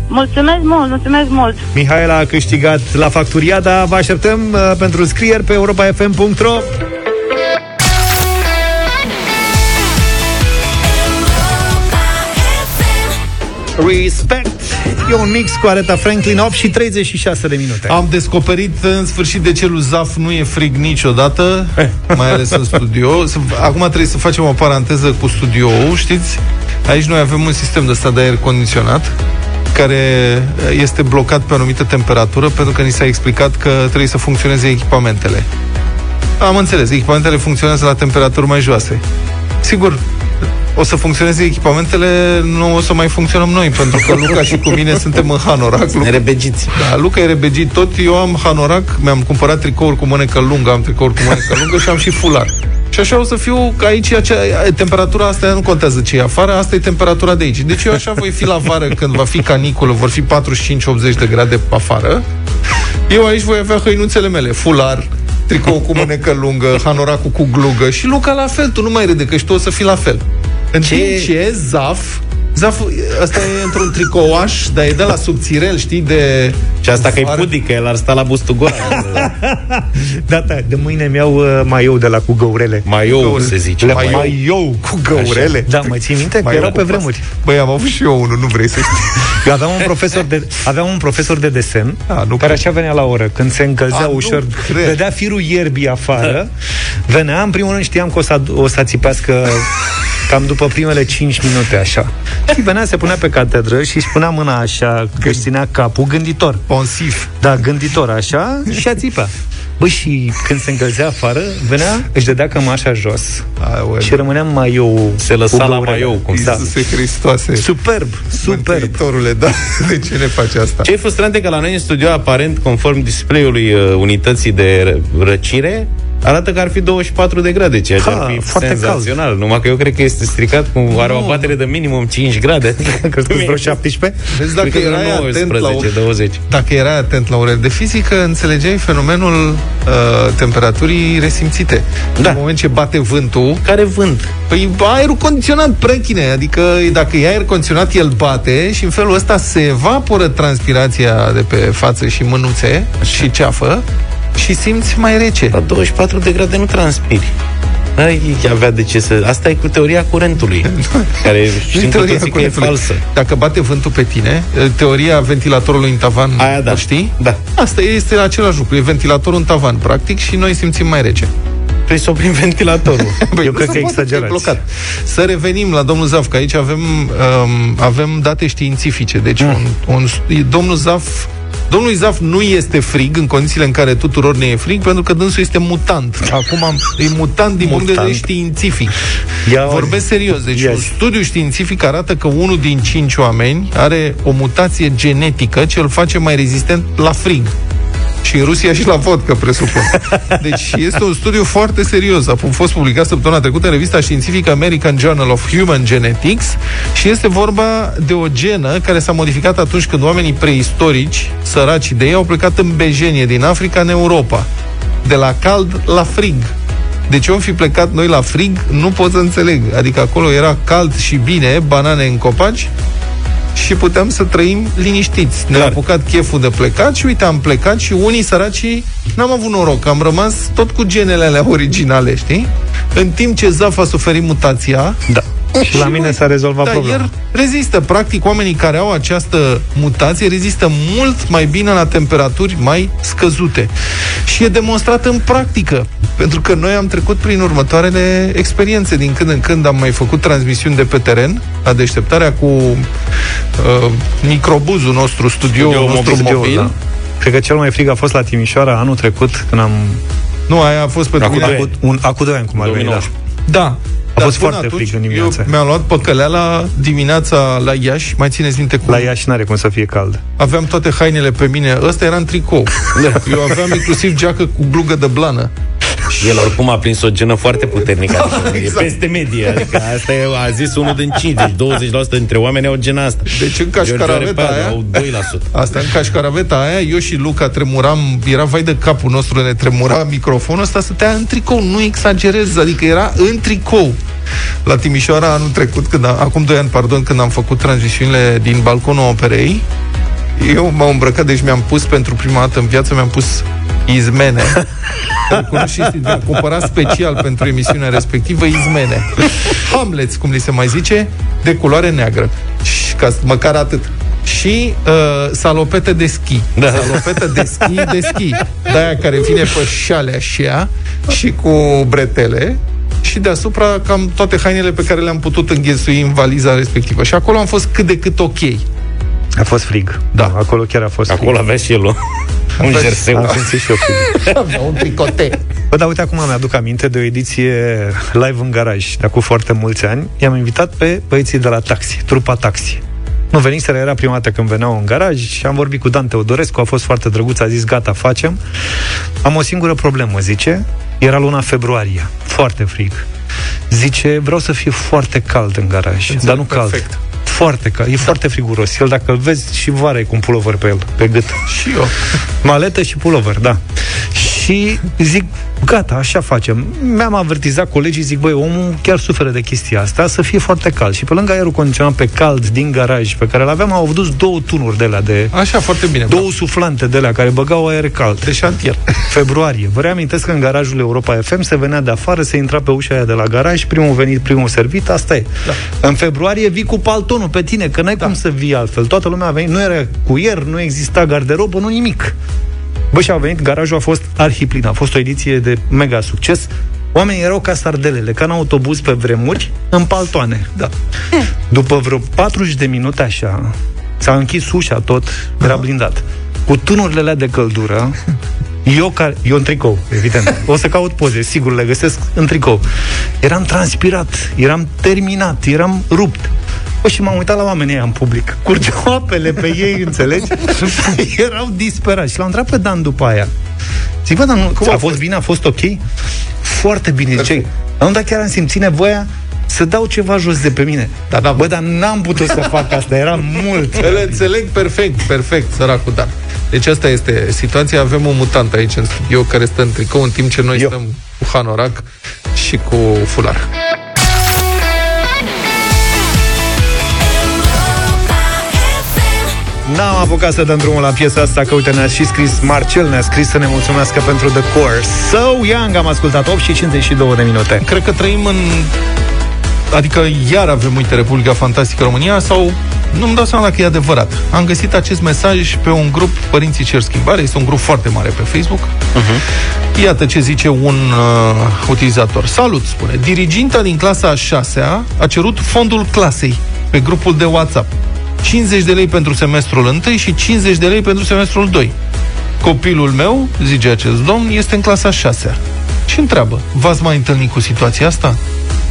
S11: Mulțumesc mult, mulțumesc mult.
S1: Mihaela a câștigat la Facturiada. Vă așteptăm uh, pentru scrieri pe europafm.ro Respect E un mix cu Aretha Franklin 8 și 36 de minute
S2: Am descoperit în sfârșit de celul Zaf nu e frig niciodată, mai ales în studio. Să- Acum trebuie să facem o paranteză cu studioul, știți? Aici noi avem un sistem de ăsta de aer condiționat care este blocat pe o anumită temperatură pentru că ni s-a explicat că trebuie să funcționeze echipamentele. Am înțeles, echipamentele funcționează la temperaturi mai joase. Sigur, o să funcționeze echipamentele, nu o să mai funcționăm noi, pentru că Luca și cu mine suntem în hanorac. Luca,
S3: Rebegiți.
S2: da, Luca e rebegit tot, eu am hanorac, mi-am cumpărat tricouri cu mânecă lungă, am tricouri cu mânecă lungă și am și fular. Și așa o să fiu, că aici acea, temperatura asta nu contează ce e afară, asta e temperatura de aici. Deci eu așa voi fi la vară când va fi caniculă, vor fi 45-80 de grade afară. Eu aici voi avea hăinuțele mele, fular, tricou cu mânecă lungă, hanoracul cu glugă și Luca la fel, tu nu mai râde că și tu o să fii la fel. În
S3: Ce-
S2: timp ce Zaf Zaf, ăsta e într-un tricouaș, dar e de la subțirel, știi, de...
S3: Și asta că e
S2: vară.
S3: pudică, el ar sta la bustul gol.
S1: Da, da, de mâine mi-au uh, maiou de la cu găurele
S3: Mai eu se zice.
S1: Le
S3: Mai eu.
S1: maiou cu găurele Da, mai ții minte? Că
S2: Maiou
S1: erau
S2: cu
S1: pe
S2: pas.
S1: vremuri
S2: Băi, am avut și eu unul, nu vrei să știi.
S1: Eu aveam un profesor de, aveam un profesor de desen
S2: A, nu
S1: care așa venea la oră. Când se încălzea
S2: A, nu
S1: ușor,
S2: cred.
S1: vedea firul ierbii afară, venea, în primul rând știam că o să, o să țipească cam după primele 5 minute așa. Și venea, se punea pe catedră și își punea mâna așa, că își ținea capul, gânditor.
S2: Ponsif.
S1: Da, gânditor așa și a țipea. Băi, și când se încălzea afară, venea, își dădea cămașa jos
S2: Aoleu.
S1: și rămânea mai eu
S3: Se lăsa la maiou, cum
S1: da.
S2: Iisuse Hristoase.
S1: Superb, superb.
S2: Mântuitorule, da. De ce ne faci asta?
S3: Ce e frustrant e că la noi în studio, aparent, conform display-ului uh, unității de ră- răcire, arată că ar fi 24 de grade, ceea ce
S1: Ha,
S3: ar fi
S1: foarte
S3: senzațional. Numai că eu cred că este stricat cu are o abatere de minimum 5 grade.
S1: Că sunt vreo 17?
S2: Vezi, dacă
S3: Cred că
S2: erai atent la o...
S3: 19, 20.
S2: Dacă erai atent la orele de fizică, înțelegeai fenomenul uh, temperaturii resimțite.
S3: Da.
S2: În moment ce bate vântul,
S3: Care vânt?
S2: Păi aerul condiționat, prechine, adică dacă e aer condiționat, el bate și în felul ăsta se evaporă transpirația de pe față și mânuțe și ceafă și simți mai rece.
S3: La 24 de grade nu transpiri. Aici avea de ce să... Asta e cu teoria curentului, care știm cu toții că e falsă.
S2: Dacă bate vântul pe tine, teoria ventilatorului în tavan,
S3: Aia da.
S2: o știi?
S3: Da.
S2: Asta este același lucru, e ventilatorul în tavan, practic, și noi simțim mai rece.
S3: Trebuie să oprim ventilatorul.
S2: Păi
S1: Eu
S2: nu
S1: cred
S2: se
S1: că
S2: poate,
S1: exagerați.
S2: e blocat. Să revenim la domnul Zaf, că aici avem, um, avem date științifice. Deci,
S1: Mm.
S2: un, un, domnul Zaf Domnului Zaf nu este frig în condițiile în care tuturor ne e frig, pentru că dânsul este mutant. Acum am, e mutant din punct de vedere
S1: Mutant.
S2: științific.
S1: Ia
S2: Vorbesc serios. Deci
S1: Yes.
S2: un studiu științific arată că unul din cinci oameni are o mutație genetică ce îl face mai rezistent la frig. Și în Rusia și la vodcă, presupun. Deci este un studiu foarte serios. A fost publicat săptămâna trecută în revista științifică American Journal of Human Genetics și este vorba de o genă care s-a modificat atunci când oamenii preistorici, săraci de ei, au plecat în bejenie din Africa în Europa. De la cald la frig. De ce am fi plecat noi la frig, nu pot să înțeleg. Adică acolo era cald și bine, banane în copaci, și puteam să trăim liniștiți. Ne-a
S3: Clar.
S2: apucat cheful de plecat și uite, am plecat și unii săraci n-am avut noroc, am rămas tot cu genele alea originale, știi? În timp ce Zaf a suferit mutația,
S1: Da. Și la mine
S2: noi-
S1: s-a rezolvat
S2: da,
S1: problema.
S2: el rezistă. Practic, oamenii care au această mutație rezistă mult mai bine la temperaturi mai scăzute. Și e demonstrat în practică. Pentru că noi am trecut prin următoarele experiențe. Din când în când am mai făcut transmisiuni de pe teren, la deșteptarea cu uh, microbuzul nostru, studioul
S3: Studioul
S2: nostru
S3: mobil.
S2: mobil.
S1: Da. Cred că cel mai frig a fost la Timișoara anul trecut, când am...
S2: Nu, aia a fost pentru
S3: Acum
S2: mine.
S3: doi
S1: Acum, un, acum doi ani, cum ar veni, da.
S3: 2019.
S2: Da.
S1: A fost
S2: până
S1: foarte
S2: atunci,
S1: frig în dimineață.
S2: Eu mi-am luat păcăleala dimineața la Iași, mai țineți minte cum
S1: La Iași n-are cum să fie cald.
S2: aveam toate hainele pe mine. Ăsta era în tricou. Eu aveam inclusiv geacă cu glugă de blană.
S3: El oricum a prins o genă foarte puternică, adică
S2: exact.
S3: e peste medie. Adică asta e, a zis unul din 5, deci 20% dintre oameni au gena asta.
S2: Deci în
S3: George
S2: cașcaraveta
S3: Orepa
S2: aia...
S3: au 2%.
S2: Asta în cașcaraveta aia, eu și Luca tremuram, era vai de capul nostru, ne tremura microfonul ăsta, stătea în tricou, nu exagerez, adică era în tricou. La Timișoara anul trecut, când a, acum 2 ani, pardon, când am făcut tranzițiunile din balconul operei, eu m-am îmbrăcat, deci mi-am pus pentru prima dată în viață, mi-am pus izmene. Recunoștiți, mi-am cumpărat special pentru emisiunea respectivă izmene. Hamlets, cum li se mai zice, de culoare neagră. Și ca, măcar atât. Și uh, salopete de schi. Da. Salopete de schi, de schi. De aia care vine pe șale așa și cu bretele și deasupra cam toate hainele pe care le-am putut înghesui în valiza respectivă. Și acolo am fost cât de cât ok.
S1: A fost frig.
S2: Da.
S1: Acolo chiar a fost
S3: Acolo
S1: frig.
S3: avea și el o- un
S2: Aveți-
S3: jerseu.
S1: Am simțit și eu frig.
S2: Avea un tricote.
S1: Bă, dar uite, acum mi-aduc aminte de o ediție live în garaj, de acum foarte mulți ani. I-am invitat pe băieții de la Taxi, trupa Taxi. Nu veniseră, era prima dată când veneau în garaj și am vorbit cu Dan Teodorescu, a fost foarte drăguț, a zis gata, facem. Am o singură problemă, zice, era luna februarie, foarte frig. Zice, vreau să fie foarte cald în garaj,
S2: Înțeleg
S1: dar nu cald.
S2: Perfect.
S1: Foarte cald, e foarte friguros. El, dacă îl vezi, și vara e cu un pulover pe el, pe gât.
S2: Și eu.
S1: Maletă și pulover, da. Și zic, gata, așa facem. Mi-am avertizat colegii, zic, băi, omul chiar suferă de chestia asta, să fie foarte cald. Și pe lângă aerul condiționat pe cald din garaj, pe care l-aveam, au adus două tunuri de alea de...
S2: Așa, foarte bine.
S1: Două suflante de alea care băgau aer cald.
S2: De șantier.
S1: Februarie. Vă reamintesc că în garajul Europa FM se venea de afară, se intra pe ușa aia de la garaj, primul venit, primul servit, asta e. Da. În februarie vii cu paltonul pe tine, că n-ai da. cum să vii altfel. Toată lumea a venit, nu era cuier, nu exista garderobă, nu nimic. Bă, și au venit, garajul a fost arhiplin, a fost o ediție de mega succes. Oamenii erau ca sardelele, ca în autobuz pe vremuri, în paltoane. Da. După vreo 40 de minute așa, s-a închis ușa tot, era blindat. Cu tunurile alea de căldură, eu, care, eu în tricou, evident. O să caut poze, sigur, le găsesc în tricou. Eram transpirat, eram terminat, eram rupt. Bă, și m-am uitat la oamenii ăia în public. Curgeau apele pe ei, înțelegi? Erau disperați. Și l-am întrebat pe Dan după aia. Zic, bă, dar nu, a, fost bine, a fost ok? Foarte bine. Zice, dar nu, dar chiar am simțit nevoia să dau ceva jos de pe mine. Da, da, bă, dar n-am putut să fac asta, era mult.
S2: Îl înțeleg perfect, perfect, săracul Dan. Deci asta este situația. Avem un mutant aici în studio care stă în tricou, în timp ce noi
S1: Eu.
S2: stăm cu hanorac și cu fular.
S1: N-am apucat să dăm drumul la piesa asta, că uite, ne-a și scris Marcel, ne-a scris să ne mulțumească pentru The Course. So Young am ascultat 8 și 52 de minute.
S2: Cred că trăim în... Adică iar avem, uite, Republica Fantastică România sau nu-mi dau seama dacă e adevărat. Am găsit acest mesaj pe un grup Părinții Cer Schimbare, este un grup foarte mare pe Facebook. Uh-huh. Iată ce zice un uh, utilizator. Salut, spune. Diriginta din clasa a 6 a cerut fondul clasei pe grupul de WhatsApp. 50 de lei pentru semestrul 1 și 50 de lei pentru semestrul 2. Copilul meu, zice acest domn, este în clasa 6 și întreabă, v-ați mai întâlnit cu situația asta?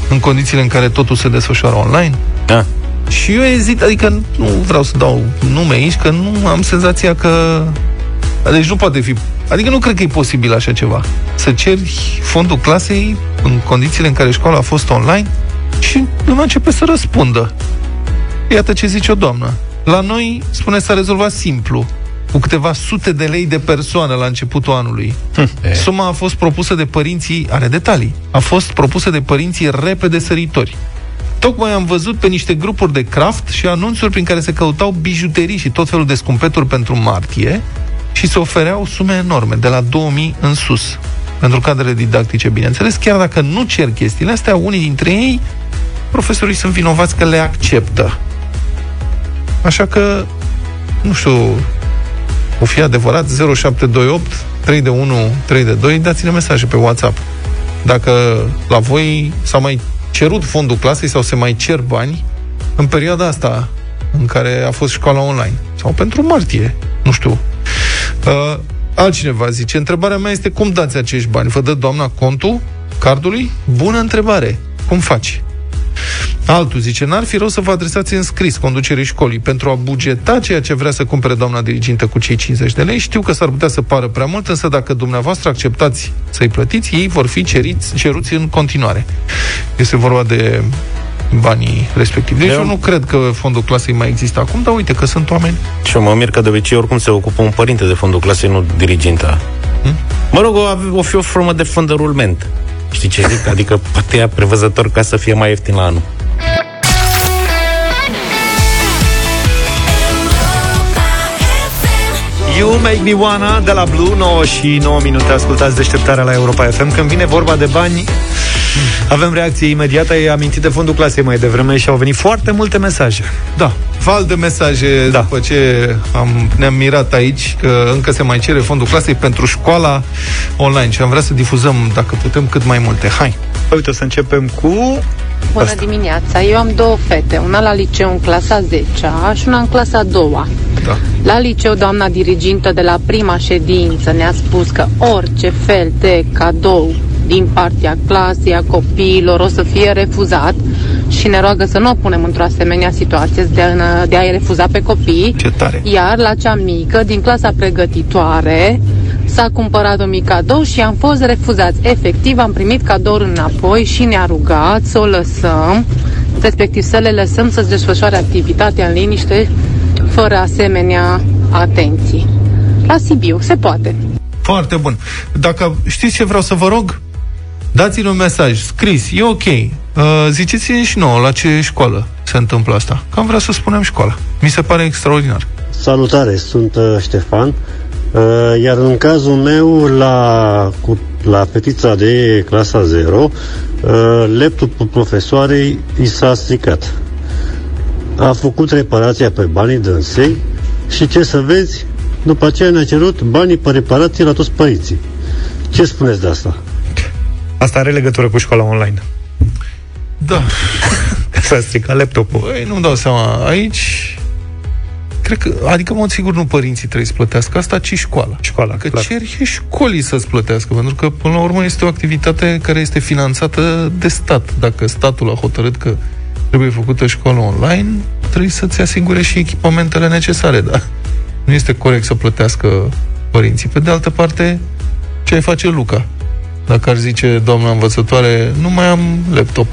S2: În condițiile în care totul se desfășoară online?
S3: Da.
S2: Și eu ezit, adică nu vreau să dau nume aici, că nu am senzația că... Deci nu poate fi... Adică nu cred că e posibil așa ceva. Să ceri fondul clasei în condițiile în care școala a fost online și lumea începe să răspundă. Iată ce zice o doamnă. La noi, spune, s-a rezolvat simplu cu câteva sute de lei de persoană la începutul anului. Suma a fost propusă de părinții, are detalii, a fost propusă de părinții repede săritori. Tocmai am văzut pe niște grupuri de craft și anunțuri prin care se căutau bijuterii și tot felul de scumpeturi pentru martie și se ofereau sume enorme, de la 2000 în sus. Pentru cadrele didactice, bineînțeles, chiar dacă nu cer chestiile astea, unii dintre ei, profesorii sunt vinovați că le acceptă. Așa că, nu știu, o fi adevărat, 0728 3 de 1 3 de 2, dați-ne mesaje pe WhatsApp. Dacă la voi s-a mai cerut fondul clasei sau se mai cer bani în perioada asta în care a fost școala online. Sau pentru martie, nu știu. Uh, altcineva zice, întrebarea mea este cum dați acești bani? Vă dă doamna contul cardului? Bună întrebare. Cum faci? Altul zice, n-ar fi rău să vă adresați în scris conducerii școlii pentru a bugeta ceea ce vrea să cumpere doamna dirigintă cu cei 50 de lei. Știu că s-ar putea să pară prea mult, însă dacă dumneavoastră acceptați să-i plătiți, ei vor fi ceriți, ceruți în continuare. Este vorba de banii respectivi. Deci eu, eu nu cred că fondul clasei mai există acum, dar uite că sunt oameni.
S3: Și eu mă mir că de obicei oricum se ocupă un părinte de fondul clasei, nu diriginta. Hmm? Mă rog, o, o fi o formă de fond de rulment. Știi ce zic? Adică poate ia prevăzător ca să fie mai ieftin la anul.
S1: You Make Me Wanna de la Blue 9 și 9 minute ascultați deșteptarea la Europa FM Când vine vorba de bani avem reacție imediată, ai amintit de fondul clasei mai devreme și au venit foarte multe mesaje.
S2: Da, val de mesaje da. după ce am, ne-am mirat aici că încă se mai cere fondul clasei pentru școala online și am vrea să difuzăm, dacă putem, cât mai multe. Hai!
S1: Uite, o să începem cu...
S12: Bună asta. dimineața! Eu am două fete, una la liceu în clasa 10 și una în clasa 2
S2: da.
S12: La liceu, doamna dirigintă de la prima ședință ne-a spus că orice fel de cadou din partea clasei, a copiilor, o să fie refuzat și ne roagă să nu o punem într-o asemenea situație de a, de a-i refuza pe copii.
S2: Ce tare.
S12: Iar la cea mică, din clasa pregătitoare, s-a cumpărat un mic cadou și am fost refuzați. Efectiv, am primit cadouri înapoi și ne-a rugat să o lăsăm, respectiv să le lăsăm să-ți desfășoare activitatea în liniște, fără asemenea atenții. La Sibiu, se poate.
S2: Foarte bun. Dacă știți ce vreau să vă rog? Dați-ne un mesaj scris, e ok. Uh, ziceți-ne și nouă la ce școală se întâmplă asta. Că am vrea să spunem școala. Mi se pare extraordinar.
S13: Salutare, sunt uh, Ștefan. Uh, iar în cazul meu, la, cu, la fetița de clasa 0, uh, laptopul profesoarei i s-a stricat. A făcut reparația pe banii dânsei și ce să vezi, după aceea ne-a cerut banii pe reparație la toți părinții. Ce spuneți de asta?
S1: Asta are legătură cu școala online.
S2: Da.
S1: S-a stricat laptopul.
S2: Băi, nu-mi dau seama. Aici cred că, adică, mod sigur, nu părinții trebuie să plătească asta, ci școala.
S1: Școala,
S2: Că
S1: clar.
S2: ceri școlii să-ți plătească, pentru că, până la urmă, este o activitate care este finanțată de stat. Dacă statul a hotărât că trebuie făcută școală online, trebuie să-ți asigure și echipamentele necesare, da? Nu este corect să plătească părinții. Pe de altă parte, ce ai face Luca? Dacă ar zice doamna învățătoare, nu mai am laptop.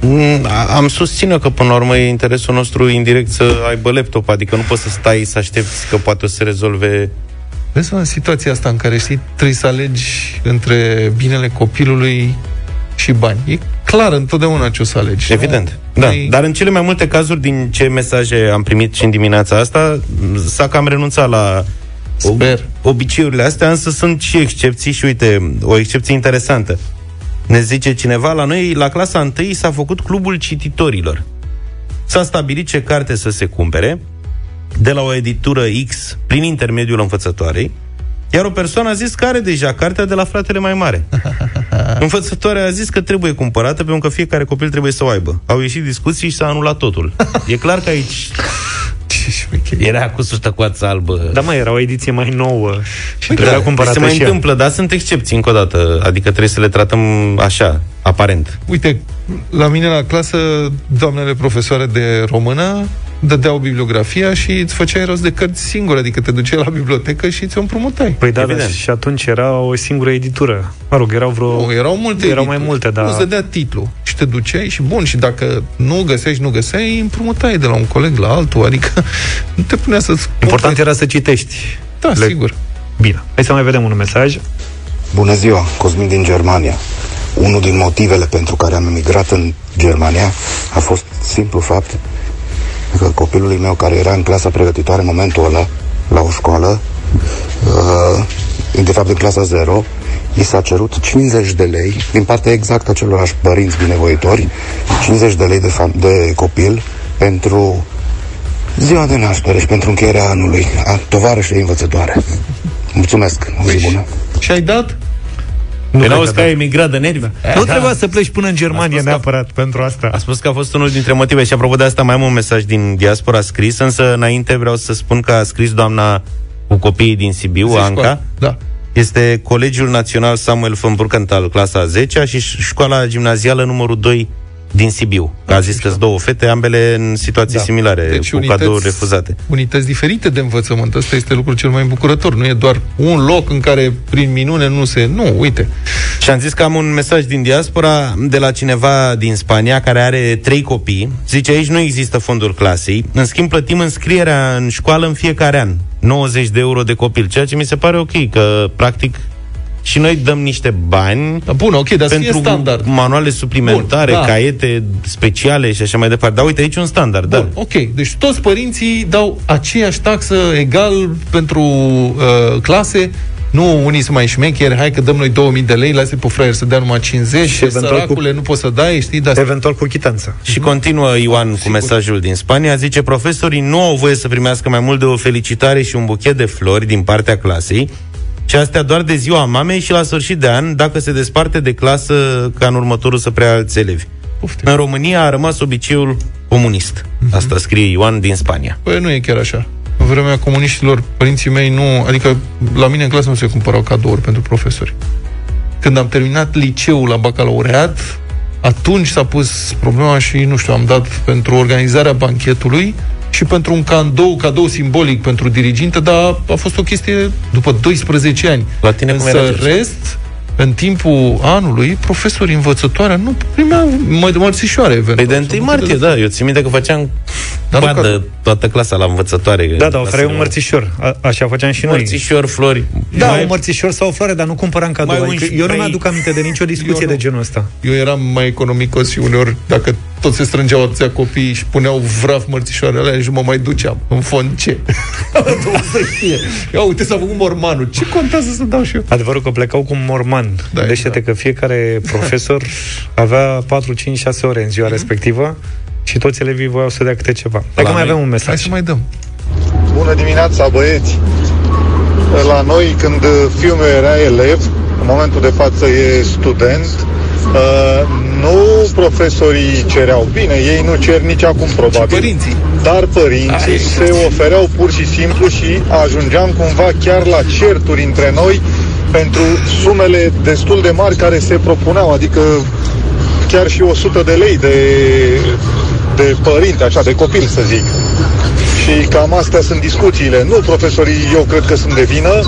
S3: Mm, Am susține că până la urmă e interesul nostru indirect să aibă laptop, adică nu poți să stai să aștepți că poate o să se rezolve
S2: Vezi, mă, în situația asta în care, știi, trebuie să alegi între binele copilului și bani. E clar întotdeauna ce o să alegi.
S3: Evident. Da.
S2: Ai-
S3: Dar în cele mai multe cazuri, din ce mesaje am primit și în dimineața asta, s-a cam renunțat la
S2: Sper.
S3: obiceiurile astea, însă sunt și excepții și uite, o excepție interesantă. Ne zice cineva, la noi, la clasa 1 s-a făcut clubul cititorilor. S-a stabilit ce carte să se cumpere de la o editură X prin intermediul învățătoarei, iar o persoană a zis că are deja cartea de la fratele mai mare. Învățătoarea a zis că trebuie cumpărată pentru că fiecare copil trebuie să o aibă. Au ieșit discuții și s-a anulat totul. E clar că aici
S2: Ce șmecherie.
S3: era cu suștăcoața albă.
S1: Da, mai era o ediție mai nouă și
S3: Păi
S1: trebuia
S3: da,
S1: cumpărată
S3: se mai
S1: și ea.
S3: întâmplă, dar sunt excepții încă o dată. Adică trebuie să le tratăm așa, aparent.
S2: Uite, la mine la clasă, doamnele profesoare de română dădeau bibliografia și îți făceai rost de cărți singure, adică te duceai la bibliotecă și ți-o împrumutai.
S1: Păi da, da,
S3: Evident.
S1: și atunci era o singură editură. Mă rog, erau vreo...
S2: Nu, erau multe
S1: Erau mai
S2: edituri.
S1: multe, da.
S2: Nu, îți dădea titlu și te duceai și bun, și dacă nu găseai și nu găseai, împrumutai de la un coleg la altul, adică nu te punea să-ți
S1: Important era să citești.
S2: Da,
S1: Le-
S2: sigur.
S1: Bine. Hai să mai vedem un mesaj.
S14: Bună ziua, Cosmin din Germania. Unul din motivele pentru care am emigrat în Germania a fost simplu fapt că copilului meu care era în clasa pregătitoare în momentul ăla la o școală, uh, de fapt în clasa 0, i s-a cerut 50 de lei din partea exact acelorași părinți binevoitori, 50 de lei de, fam- de copil pentru ziua de naștere și pentru încheierea anului a tovarășei învățătoare. Mulțumesc, o zi bună!
S2: Și ai dat?
S3: Nu
S1: cred
S3: auzi
S1: că
S3: că ai emigrat de nervi?
S1: Nu trebuia să pleci până în Germania
S3: spus că-
S1: neapărat pentru asta.
S3: A spus că a fost unul dintre motive și apropo de asta mai am un mesaj din diaspora scris, însă înainte vreau să spun că a scris doamna cu copiii din Sibiu,
S2: Zi
S3: Anca.
S2: școală. Da.
S3: Este Colegiul Național Samuel von Burkenthal, clasa 10 și școala gimnazială numărul 2 din Sibiu. Că a zis că sunt două fete, ambele în situații
S2: Da.
S3: similare,
S2: Deci
S3: cu
S2: unități-
S3: cadouri refuzate.
S2: Unități diferite de învățământ. Ăsta este lucrul cel mai îmbucurător. Nu e doar un loc în care prin minune nu se... Nu, uite.
S3: Și am zis că am un mesaj din diaspora de la cineva din Spania care are trei copii. Zice, aici nu există fondul clasei. În schimb, plătim înscrierea în școală în fiecare an. 90 de euro de copil, ceea ce mi se pare ok, că practic și noi dăm niște bani
S2: Da, bun, ok, dar să fie
S3: pentru
S2: standard.
S3: manuale suplimentare,
S2: Bun, da.
S3: caiete speciale și așa mai departe. Dar uite, aici e un standard, da.
S2: Bun, ok. Deci toți părinții dau aceeași taxă egal pentru uh, clase. Nu, unii sunt mai șmecheri, hai că dăm noi 2000 de lei, lasă pe fraier să dea numai 50 și
S1: eventual
S2: săracule, nu poți să dai, știi, dar
S1: Eventual cu chitanță.
S3: Și continuă Ioan cu mesajul din Spania, zice profesorii nu au voie să primească mai mult de o felicitare și un buchet de flori din partea clasei, și astea doar de ziua mamei și la sfârșit de an, dacă se desparte de clasă ca în următorul să preia alți elevi.
S2: Poftim.
S3: În România a rămas obiceiul comunist. Asta scrie Ioan din Spania.
S2: Păi nu e chiar așa. În vremea comuniștilor, părinții mei nu... Adică la mine în clasă nu se cumpărau cadouri pentru profesori. Când am terminat liceul la bacalaureat, atunci s-a pus problema și, nu știu, am dat pentru organizarea banchetului și pentru un cadou, cadou simbolic pentru diriginte, dar a fost o chestie după 12 ani.
S3: La tine cum
S2: Însă
S3: era, George?
S2: rest, în timpul anului, profesorii învățătoarea nu primeau mă- mărțișoare, eventual.
S3: Păi de 1 martie, da, eu țin minte că făceam
S2: Dar nu
S3: badă
S2: cadou.
S3: toată clasa la învățătoare.
S1: Da, da,
S3: La
S1: oferai un
S3: să-
S1: mărțișor. A, așa făceam și noi.
S3: Mărțișor, flori.
S1: Da,
S3: Mai-
S1: un mărțișor sau o floare, dar nu cumpăram cadou.
S3: Mai un
S1: Adică eu nu
S3: spray.
S1: mi-aduc aminte de nicio discuție
S2: Eu nu.
S1: de genul ăsta.
S2: Eu eram mai economicos și uneori, dacă tot se strângeau atâția copii și puneau vraf mărțișoarele alea și mă mai duceam. În fond, ce? Domnul să știe. Ia uite, s-a făcut mormanul. Ce contează să dau și eu?
S1: Adevărul că plecau cu un morman.
S2: Da,
S1: Gândește-te că fiecare profesor avea 4, 5, 6 ore în ziua respectivă și toți elevii voiau să dea câte ceva. Hai că mai
S3: noi-
S1: avem un
S2: Hai
S1: mesaj.
S2: să mai dăm.
S15: Bună dimineața, băieți! La noi, când fiul meu era elev, în momentul de față e student, uh, nu profesorii cereau bine, ei nu cer nici acum probabil.
S2: părinții.
S15: Dar părinții
S2: Ai,
S15: se ofereau pur și simplu și ajungeam cumva chiar la certuri între noi pentru sumele destul de mari care se propuneau, adică chiar și 100 de lei de, de părinte, așa, de copil să zic. Și cam astea sunt discuțiile. Nu profesorii, eu cred că sunt de vină,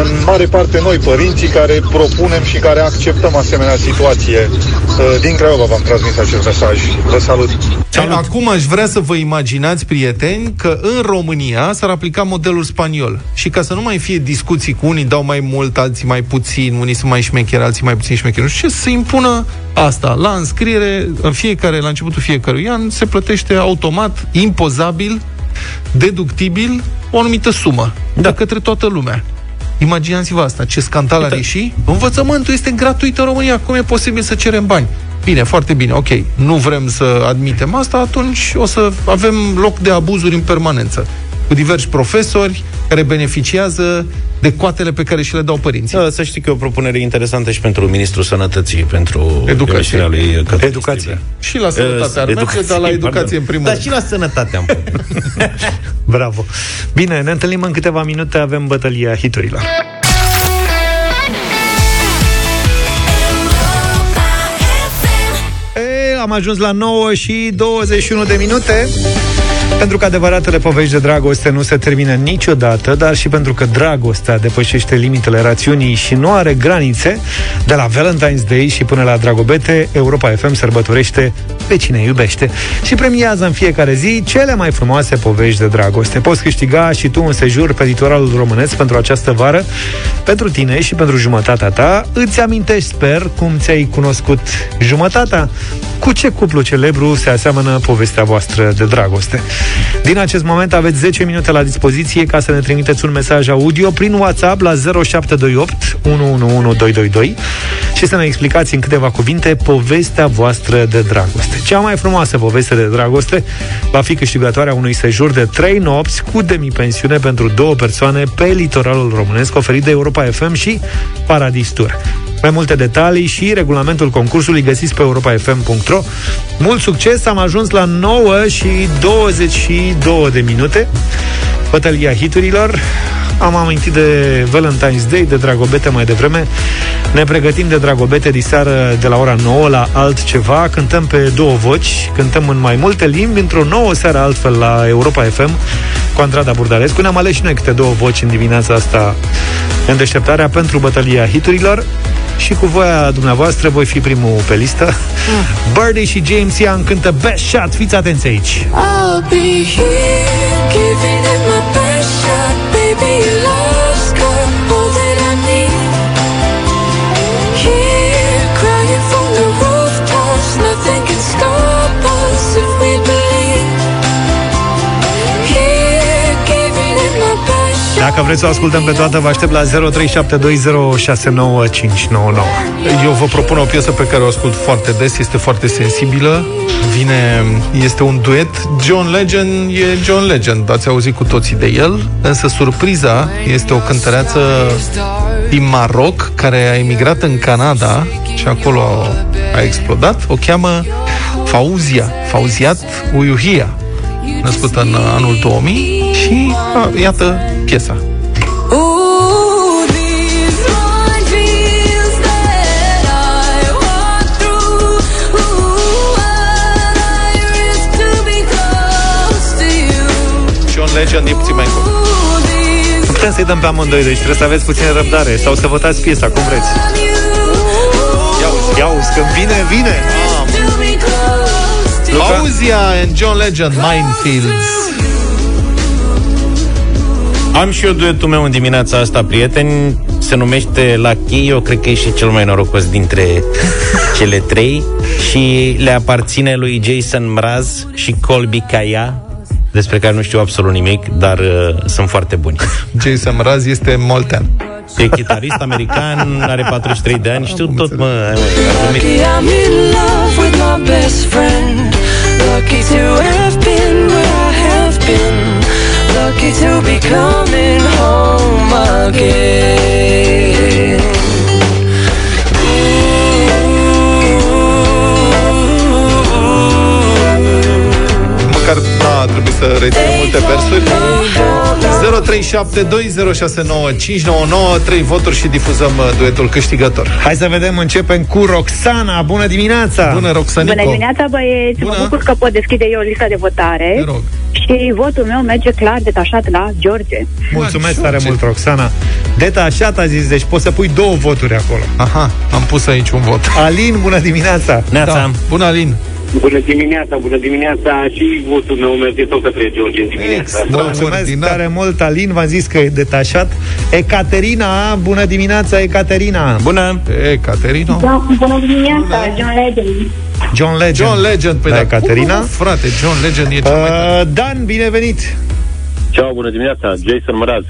S15: în mare parte noi, părinții, care propunem și care acceptăm asemenea situație. Uh, Din Craiova v-am transmis acest mesaj. Vă salut!
S2: Salut. Acum aș vrea să vă imaginați, prieteni, că în România s-ar aplica modelul spaniol. Și ca să nu mai fie discuții cu unii dau mai mult, alții mai puțin, unii sunt mai șmecheri, alții mai puțin șmecheri. Nu știu ce, să impună asta. La înscriere, în fiecare, la începutul fiecărui an, se plătește automat, impozabil, deductibil, o anumită sumă. Da. De către toată lumea. Imaginați-vă asta, ce scandal ar ieși. Învățământul este gratuit în România, cum e posibil să cerem bani? Bine, foarte bine, ok. Nu vrem să admitem asta, atunci o să avem loc de abuzuri în permanență cu diversi profesori care beneficiază de coatele pe care și le dau părinții.
S3: Da, să știi că e o propunere interesantă și pentru Ministrul Sănătății, pentru
S2: Educație.
S3: emisiunea lui Cătălin
S1: Educație.
S3: Striblea.
S2: Și la sănătate ar merge, dar la educație în primul
S3: Dar
S2: rând.
S3: și la sănătate am
S1: Bravo. Bine, ne întâlnim în câteva minute, avem bătălia hiturilor. E, am ajuns la 9 și 21 de minute. Pentru că adevăratele povești de dragoste nu se termină niciodată, dar și pentru că dragostea depășește limitele rațiunii și nu are granițe, de la Valentine's Day și până la Dragobete, Europa FM sărbătorește pe cine iubește și premiază în fiecare zi cele mai frumoase povești de dragoste. Poți câștiga și tu un sejur pe litoralul românesc pentru această vară, pentru tine și pentru jumătatea ta. Îți amintești, sper, cum ți-ai cunoscut jumătatea? Cu ce cuplu celebru se aseamănă povestea voastră de dragoste? Din acest moment aveți 10 minute la dispoziție ca să ne trimiteți un mesaj audio prin WhatsApp la 0728 111222 și să ne explicați în câteva cuvinte povestea voastră de dragoste. Cea mai frumoasă poveste de dragoste va fi câștigătoarea unui sejur de 3 nopți cu demipensiune pentru două persoane pe litoralul românesc oferit de Europa FM și Paradis Tour. Mai multe detalii și regulamentul concursului găsiți pe europafm.ro. Mult succes, am ajuns la 9 și 22 de minute. Bătălia hiturilor. Am amintit de Valentine's Day, de Dragobete mai devreme. Ne pregătim de Dragobete diseară de la ora 9 la altceva. Cântăm pe două voci, cântăm în mai multe limbi, într-o nouă seară altfel la Europa FM cu Andrada Burdalescu. Ne-am ales și noi câte două voci în dimineața asta în deșteptarea pentru Bătălia hiturilor și cu voia dumneavoastră voi fi primul pe listă. Birdie și James Young cântă Best Shot. Fiți atenți aici.
S16: I'll be here, giving it my best shot. Baby,
S1: Dacă vreți să o ascultăm pe toată, vă aștept la 0372069599.
S2: Eu vă propun o piesă pe care o ascult foarte des, este foarte sensibilă. Vine, este un duet. John Legend e John Legend, ați auzit cu toții de el, însă surpriza este o cântăreață din Maroc care a emigrat în Canada și acolo a, a explodat. O cheamă Fauzia, Fauziat Uyuhia, născută în anul 2000 și a, iată piesa.
S16: Ooh, these minefields that I walk through. Ooh, what I risk to be close to you.
S2: John Legend e puțin mai încolo.
S1: Nu putem să-i dăm pe amândoi, deci trebuie să aveți puțin răbdare sau să votați piesa, cum vreți. Ia uzi, ia uzi, când vine, vine. Luca?
S2: Fauzia and John Legend, Minefields.
S3: Am și eu duetul meu în dimineața asta, prieteni. Se numește Lucky, eu cred că e și cel mai norocos dintre cele trei. Și le aparține lui Jason Mraz și Colby Kaya, despre care nu știu absolut nimic, dar uh, sunt foarte buni.
S2: Jason Mraz este moltean.
S3: E chitarist american, are 43 de ani, știu tot, mă. ai, mă, ar
S16: Lucky
S3: veni.
S16: I'm in love with my best friend. Lucky to have been where I have been. Lucky to be coming home again.
S2: Măcar da, trebuie să reținem multe versuri Trei voturi și difuzăm uh, duetul câștigător.
S1: Hai să vedem, începem cu Roxana. Bună dimineața!
S2: Bună, Roxanico!
S17: Bună dimineața, băieți! Bună. Mă bucur că pot deschide eu lista de votare.
S2: Te rog.
S17: Și votul meu merge clar detașat la George.
S1: Mulțumesc tare mult, Roxana. Detașat a zis, deci poți să pui două voturi acolo.
S2: Aha, am pus aici un vot.
S1: Alin, bună dimineața!
S2: Da. Bună, Alin!
S18: Bună dimineața, bună dimineața și votul meu merge tot către George în dimineața asta.
S1: Mulțumesc tare mult, Alin, v-am zis că e detașat. Ecaterina, bună dimineața, Ecaterina!
S3: Bună!
S2: Ecaterina!
S5: Da, bună dimineața, John Legend.
S1: John Legend.
S2: John Legend, pe
S1: da,
S2: da,
S1: Ecaterina.
S2: Frate, John Legend e cel mai
S1: Uh, Dan, binevenit!
S18: Ceau, bună dimineața, Jason Mraz.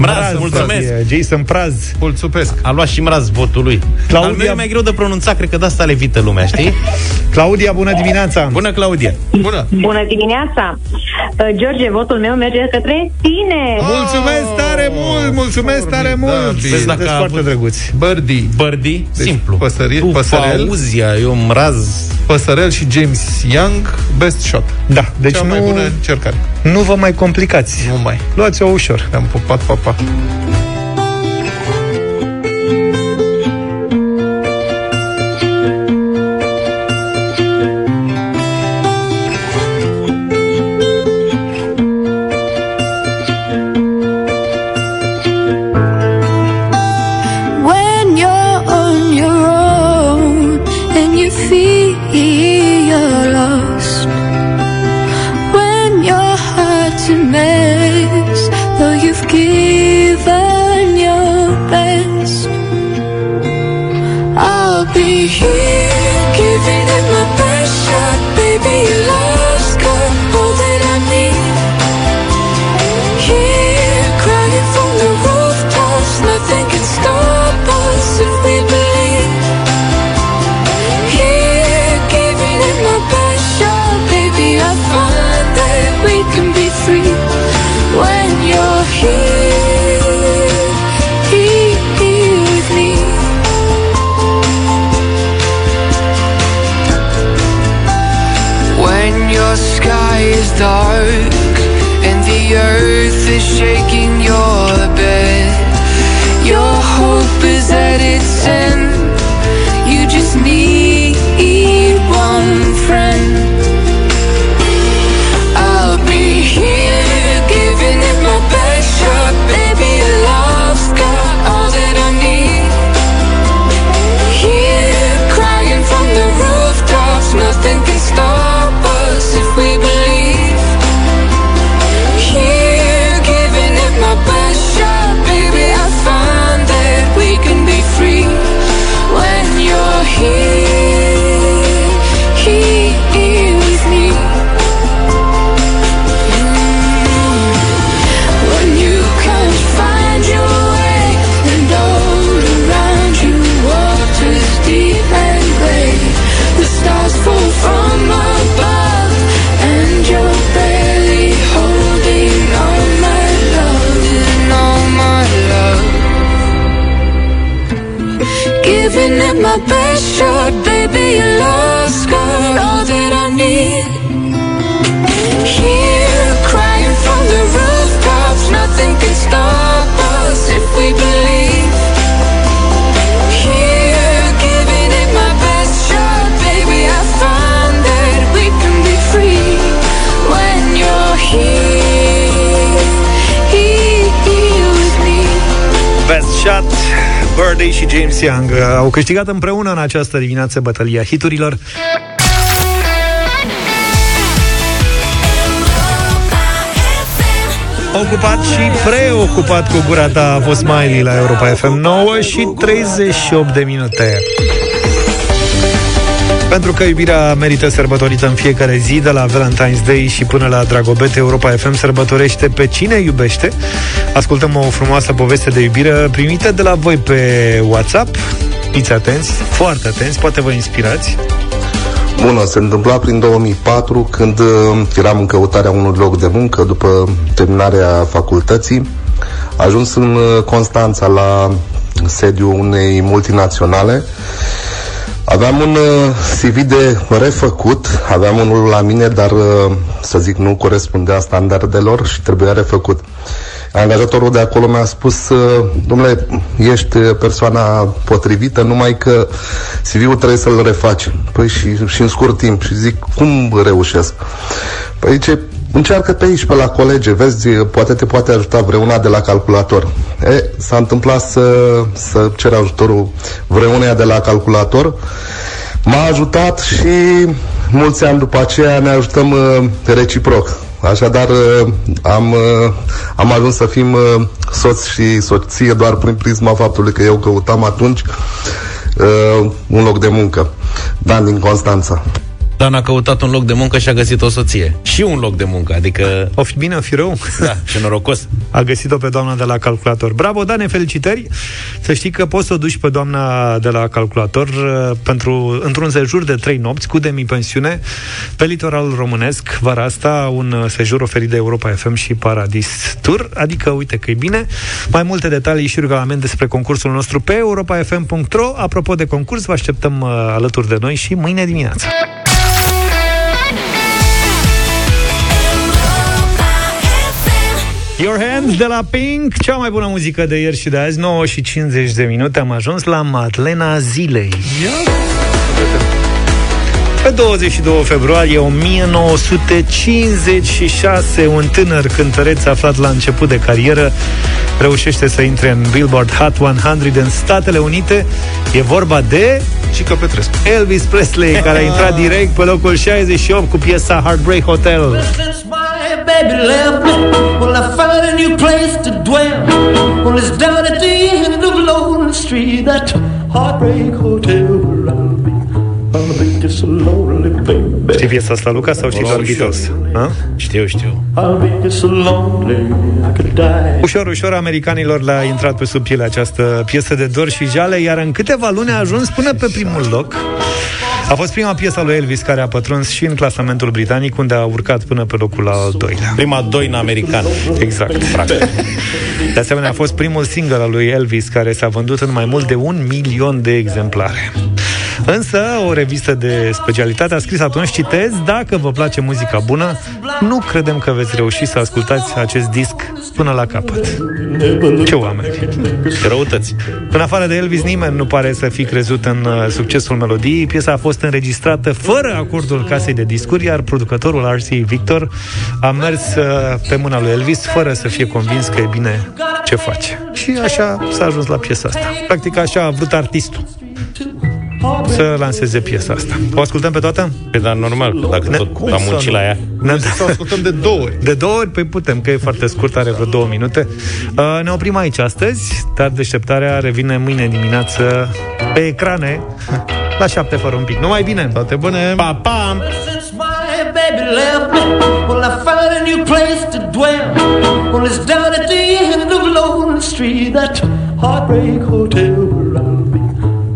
S3: Mraz, mulțumesc!
S1: E Jason Praz.
S2: Mulțumesc!
S3: A luat și Mraz votul lui.
S1: Claudia-
S3: Al meu e mai greu de pronunțat, cred că de asta levită lumea, știi?
S1: Claudia, bună dimineața!
S3: Bună, Claudia!
S2: Bună!
S5: Bună dimineața! Uh, George, votul meu merge către tine!
S1: Mulțumesc tare mult, mulțumesc tare mult!
S2: Formidabil.
S3: Vezi dacă
S1: Sunteți
S3: a
S1: foarte
S3: avut-
S1: drăguți.
S2: Birdie,
S3: Birdie,
S2: Deci,
S3: simplu.
S2: păsări-
S3: tu,
S2: păsărel.
S3: Fauzia, eu Mraz.
S2: Păsărel și James Young, best shot.
S1: Da, deci
S2: Cea
S1: nu,
S2: mai bună încercare.
S1: Nu vă mai complicați.
S2: Nu mai.
S1: Luați-o ușor.
S2: Am pupat papa.
S16: When
S1: Birdie și James Young uh, au câștigat împreună în această dimineață bătălia hiturilor. Ocupat și preocupat cu gura ta a fost Miley la Europa FM 9 și 38 de minute. Pentru că iubirea merită sărbătorită în fiecare zi, de la Valentine's Day și până la Dragobete, Europa FM sărbătorește pe cine iubește. Ascultăm o frumoasă poveste de iubire primită de la voi pe WhatsApp. Fiți atenți, foarte atenți, poate vă inspirați.
S14: Bună, se întâmpla prin 2004 când uh, eram în căutarea unui loc de muncă după terminarea facultății. Ajuns în uh, Constanța la sediu unei multinaționale. Aveam un uh, CV de refăcut, aveam unul la mine, dar uh, să zic nu corespundea standardelor și trebuia refăcut.
S19: Angajatorul de acolo mi-a spus, uh, domnule, ești uh, persoana potrivită, numai că CV-ul trebuie să-l refaci. Păi și, și în scurt timp. Și zic, cum reușesc? Păi ce Încearcă pe aici, pe la colege, vezi, poate te poate ajuta vreuna de la calculator. E, s-a întâmplat să, să cer ajutorul vreuneia de la calculator. M-a ajutat și mulți ani după aceea ne ajutăm uh, reciproc. Așadar, uh, am, uh, am ajuns să fim uh, soț și soție doar prin prisma faptului că eu căutam atunci uh, un loc de muncă. Dan din Constanța.
S3: Dan a căutat un loc de muncă și a găsit o soție. Și un loc de muncă, adică...
S1: O fi bine, o fi rău.
S3: Da, ce norocos.
S1: A găsit-o pe doamna de la calculator. Bravo, Dane, felicitări! Să știi că poți să o duci pe doamna de la calculator uh, pentru, într-un sejur de trei nopți cu demi-pensiune pe litoralul românesc. Vara asta, un uh, sejur oferit de Europa FM și Paradis Tour. Adică, uite că e bine. Mai multe detalii și regulament despre concursul nostru pe europafm.ro. Apropo de concurs, vă așteptăm uh, alături de noi și mâine dimineață. Your Hands de la Pink, cea mai bună muzică de ieri și de azi, 9 și 50 de minute, am ajuns la Madlena Zilei. Pe 22 februarie 1956, un tânăr cântăreț aflat la început de carieră reușește să intre în Billboard Hot 100 în Statele Unite. E vorba de
S2: Cică Petrescu.
S1: Elvis Presley, care a intrat direct pe locul 68 cu piesa Heartbreak Hotel.
S20: Baby left me, well, I found a new place to dwell. Well, it's down at the end of Lonely Street, that heartbreak hotel
S1: Știi piesa asta, Luca, sau știi
S3: O
S1: doar
S3: știu.
S1: Beatles? Ha?
S3: Știu, știu.
S20: I'll be just so lonely I could die.
S1: Ușor, ușor americanilor le-a intrat pe sub piele această piesă de dor și jale, iar în câteva luni a ajuns până pe primul loc. A fost prima piesă a lui Elvis care a pătruns și în clasamentul britanic, unde a urcat până pe locul al doilea.
S3: Prima doină americană.
S1: Exact.
S3: Practic.
S1: De asemenea, a fost primul single al lui Elvis care s-a vândut în mai mult de un milion de exemplare. Însă, o revistă de specialitate a scris atunci, citez, dacă vă place muzica bună, nu credem că veți reuși să ascultați acest disc până la capăt. Ce oameni!
S3: Răutăți.
S1: În afară de Elvis, nimeni nu pare să fi crezut în uh, succesul melodiei. Piesa a fost înregistrată fără acordul casei de discuri, iar producătorul RC Victor a mers uh, pe mâna lui Elvis fără să fie convins că e bine ce face. Și așa s-a ajuns la piesa asta. Practic așa a vrut artistul să lanseze piesa asta. O ascultăm pe toată?
S3: Pe dar normal, dacă
S1: Ne-
S3: tot
S1: cum
S3: am
S1: să
S3: muncit
S1: nu?
S3: la ea.
S1: Ne-
S2: Să o ascultăm de două ori.
S1: De două ori? Păi putem, că e foarte scurt, are vreo două minute. Uh, ne oprim aici astăzi, dar deșteptarea revine mâine dimineață pe ecrane la șapte fără un pic. Numai bine!
S2: Toate bune!
S3: Pa, pa!
S20: Since my baby left me, well, I found a new place to dwell. Well, it's down at the end of Lonely Street, that heartbreak hotel where I'll be.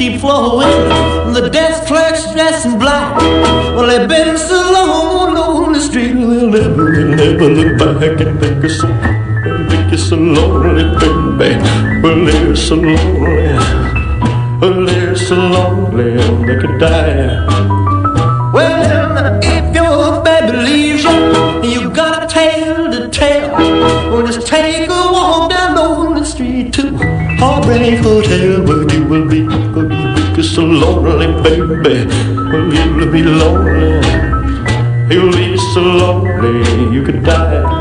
S20: Keep flowing. The desk clerk's dressed in black. Well, they've been so long on the street, they'll never, they'll never look back and think it's so, think it's so lonely, baby. Well, they're so lonely. Well, they're so lonely, they could die. Well, if your baby leaves you, you got a tale to tell. Well, just take a walk down on the street to Heartbreak Hotel, where you will be, you will so lonely, baby. Well, you will be lonely. You'll be so lonely, you could die.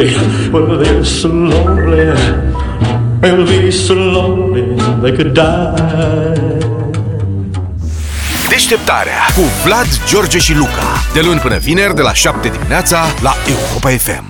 S20: Baby. Well, they're so lonely. Well, they're so lonely they could die.
S10: Deșteptarea cu Vlad, George și Luca. De luni până vineri, de la 7 dimineața, la Europa FM.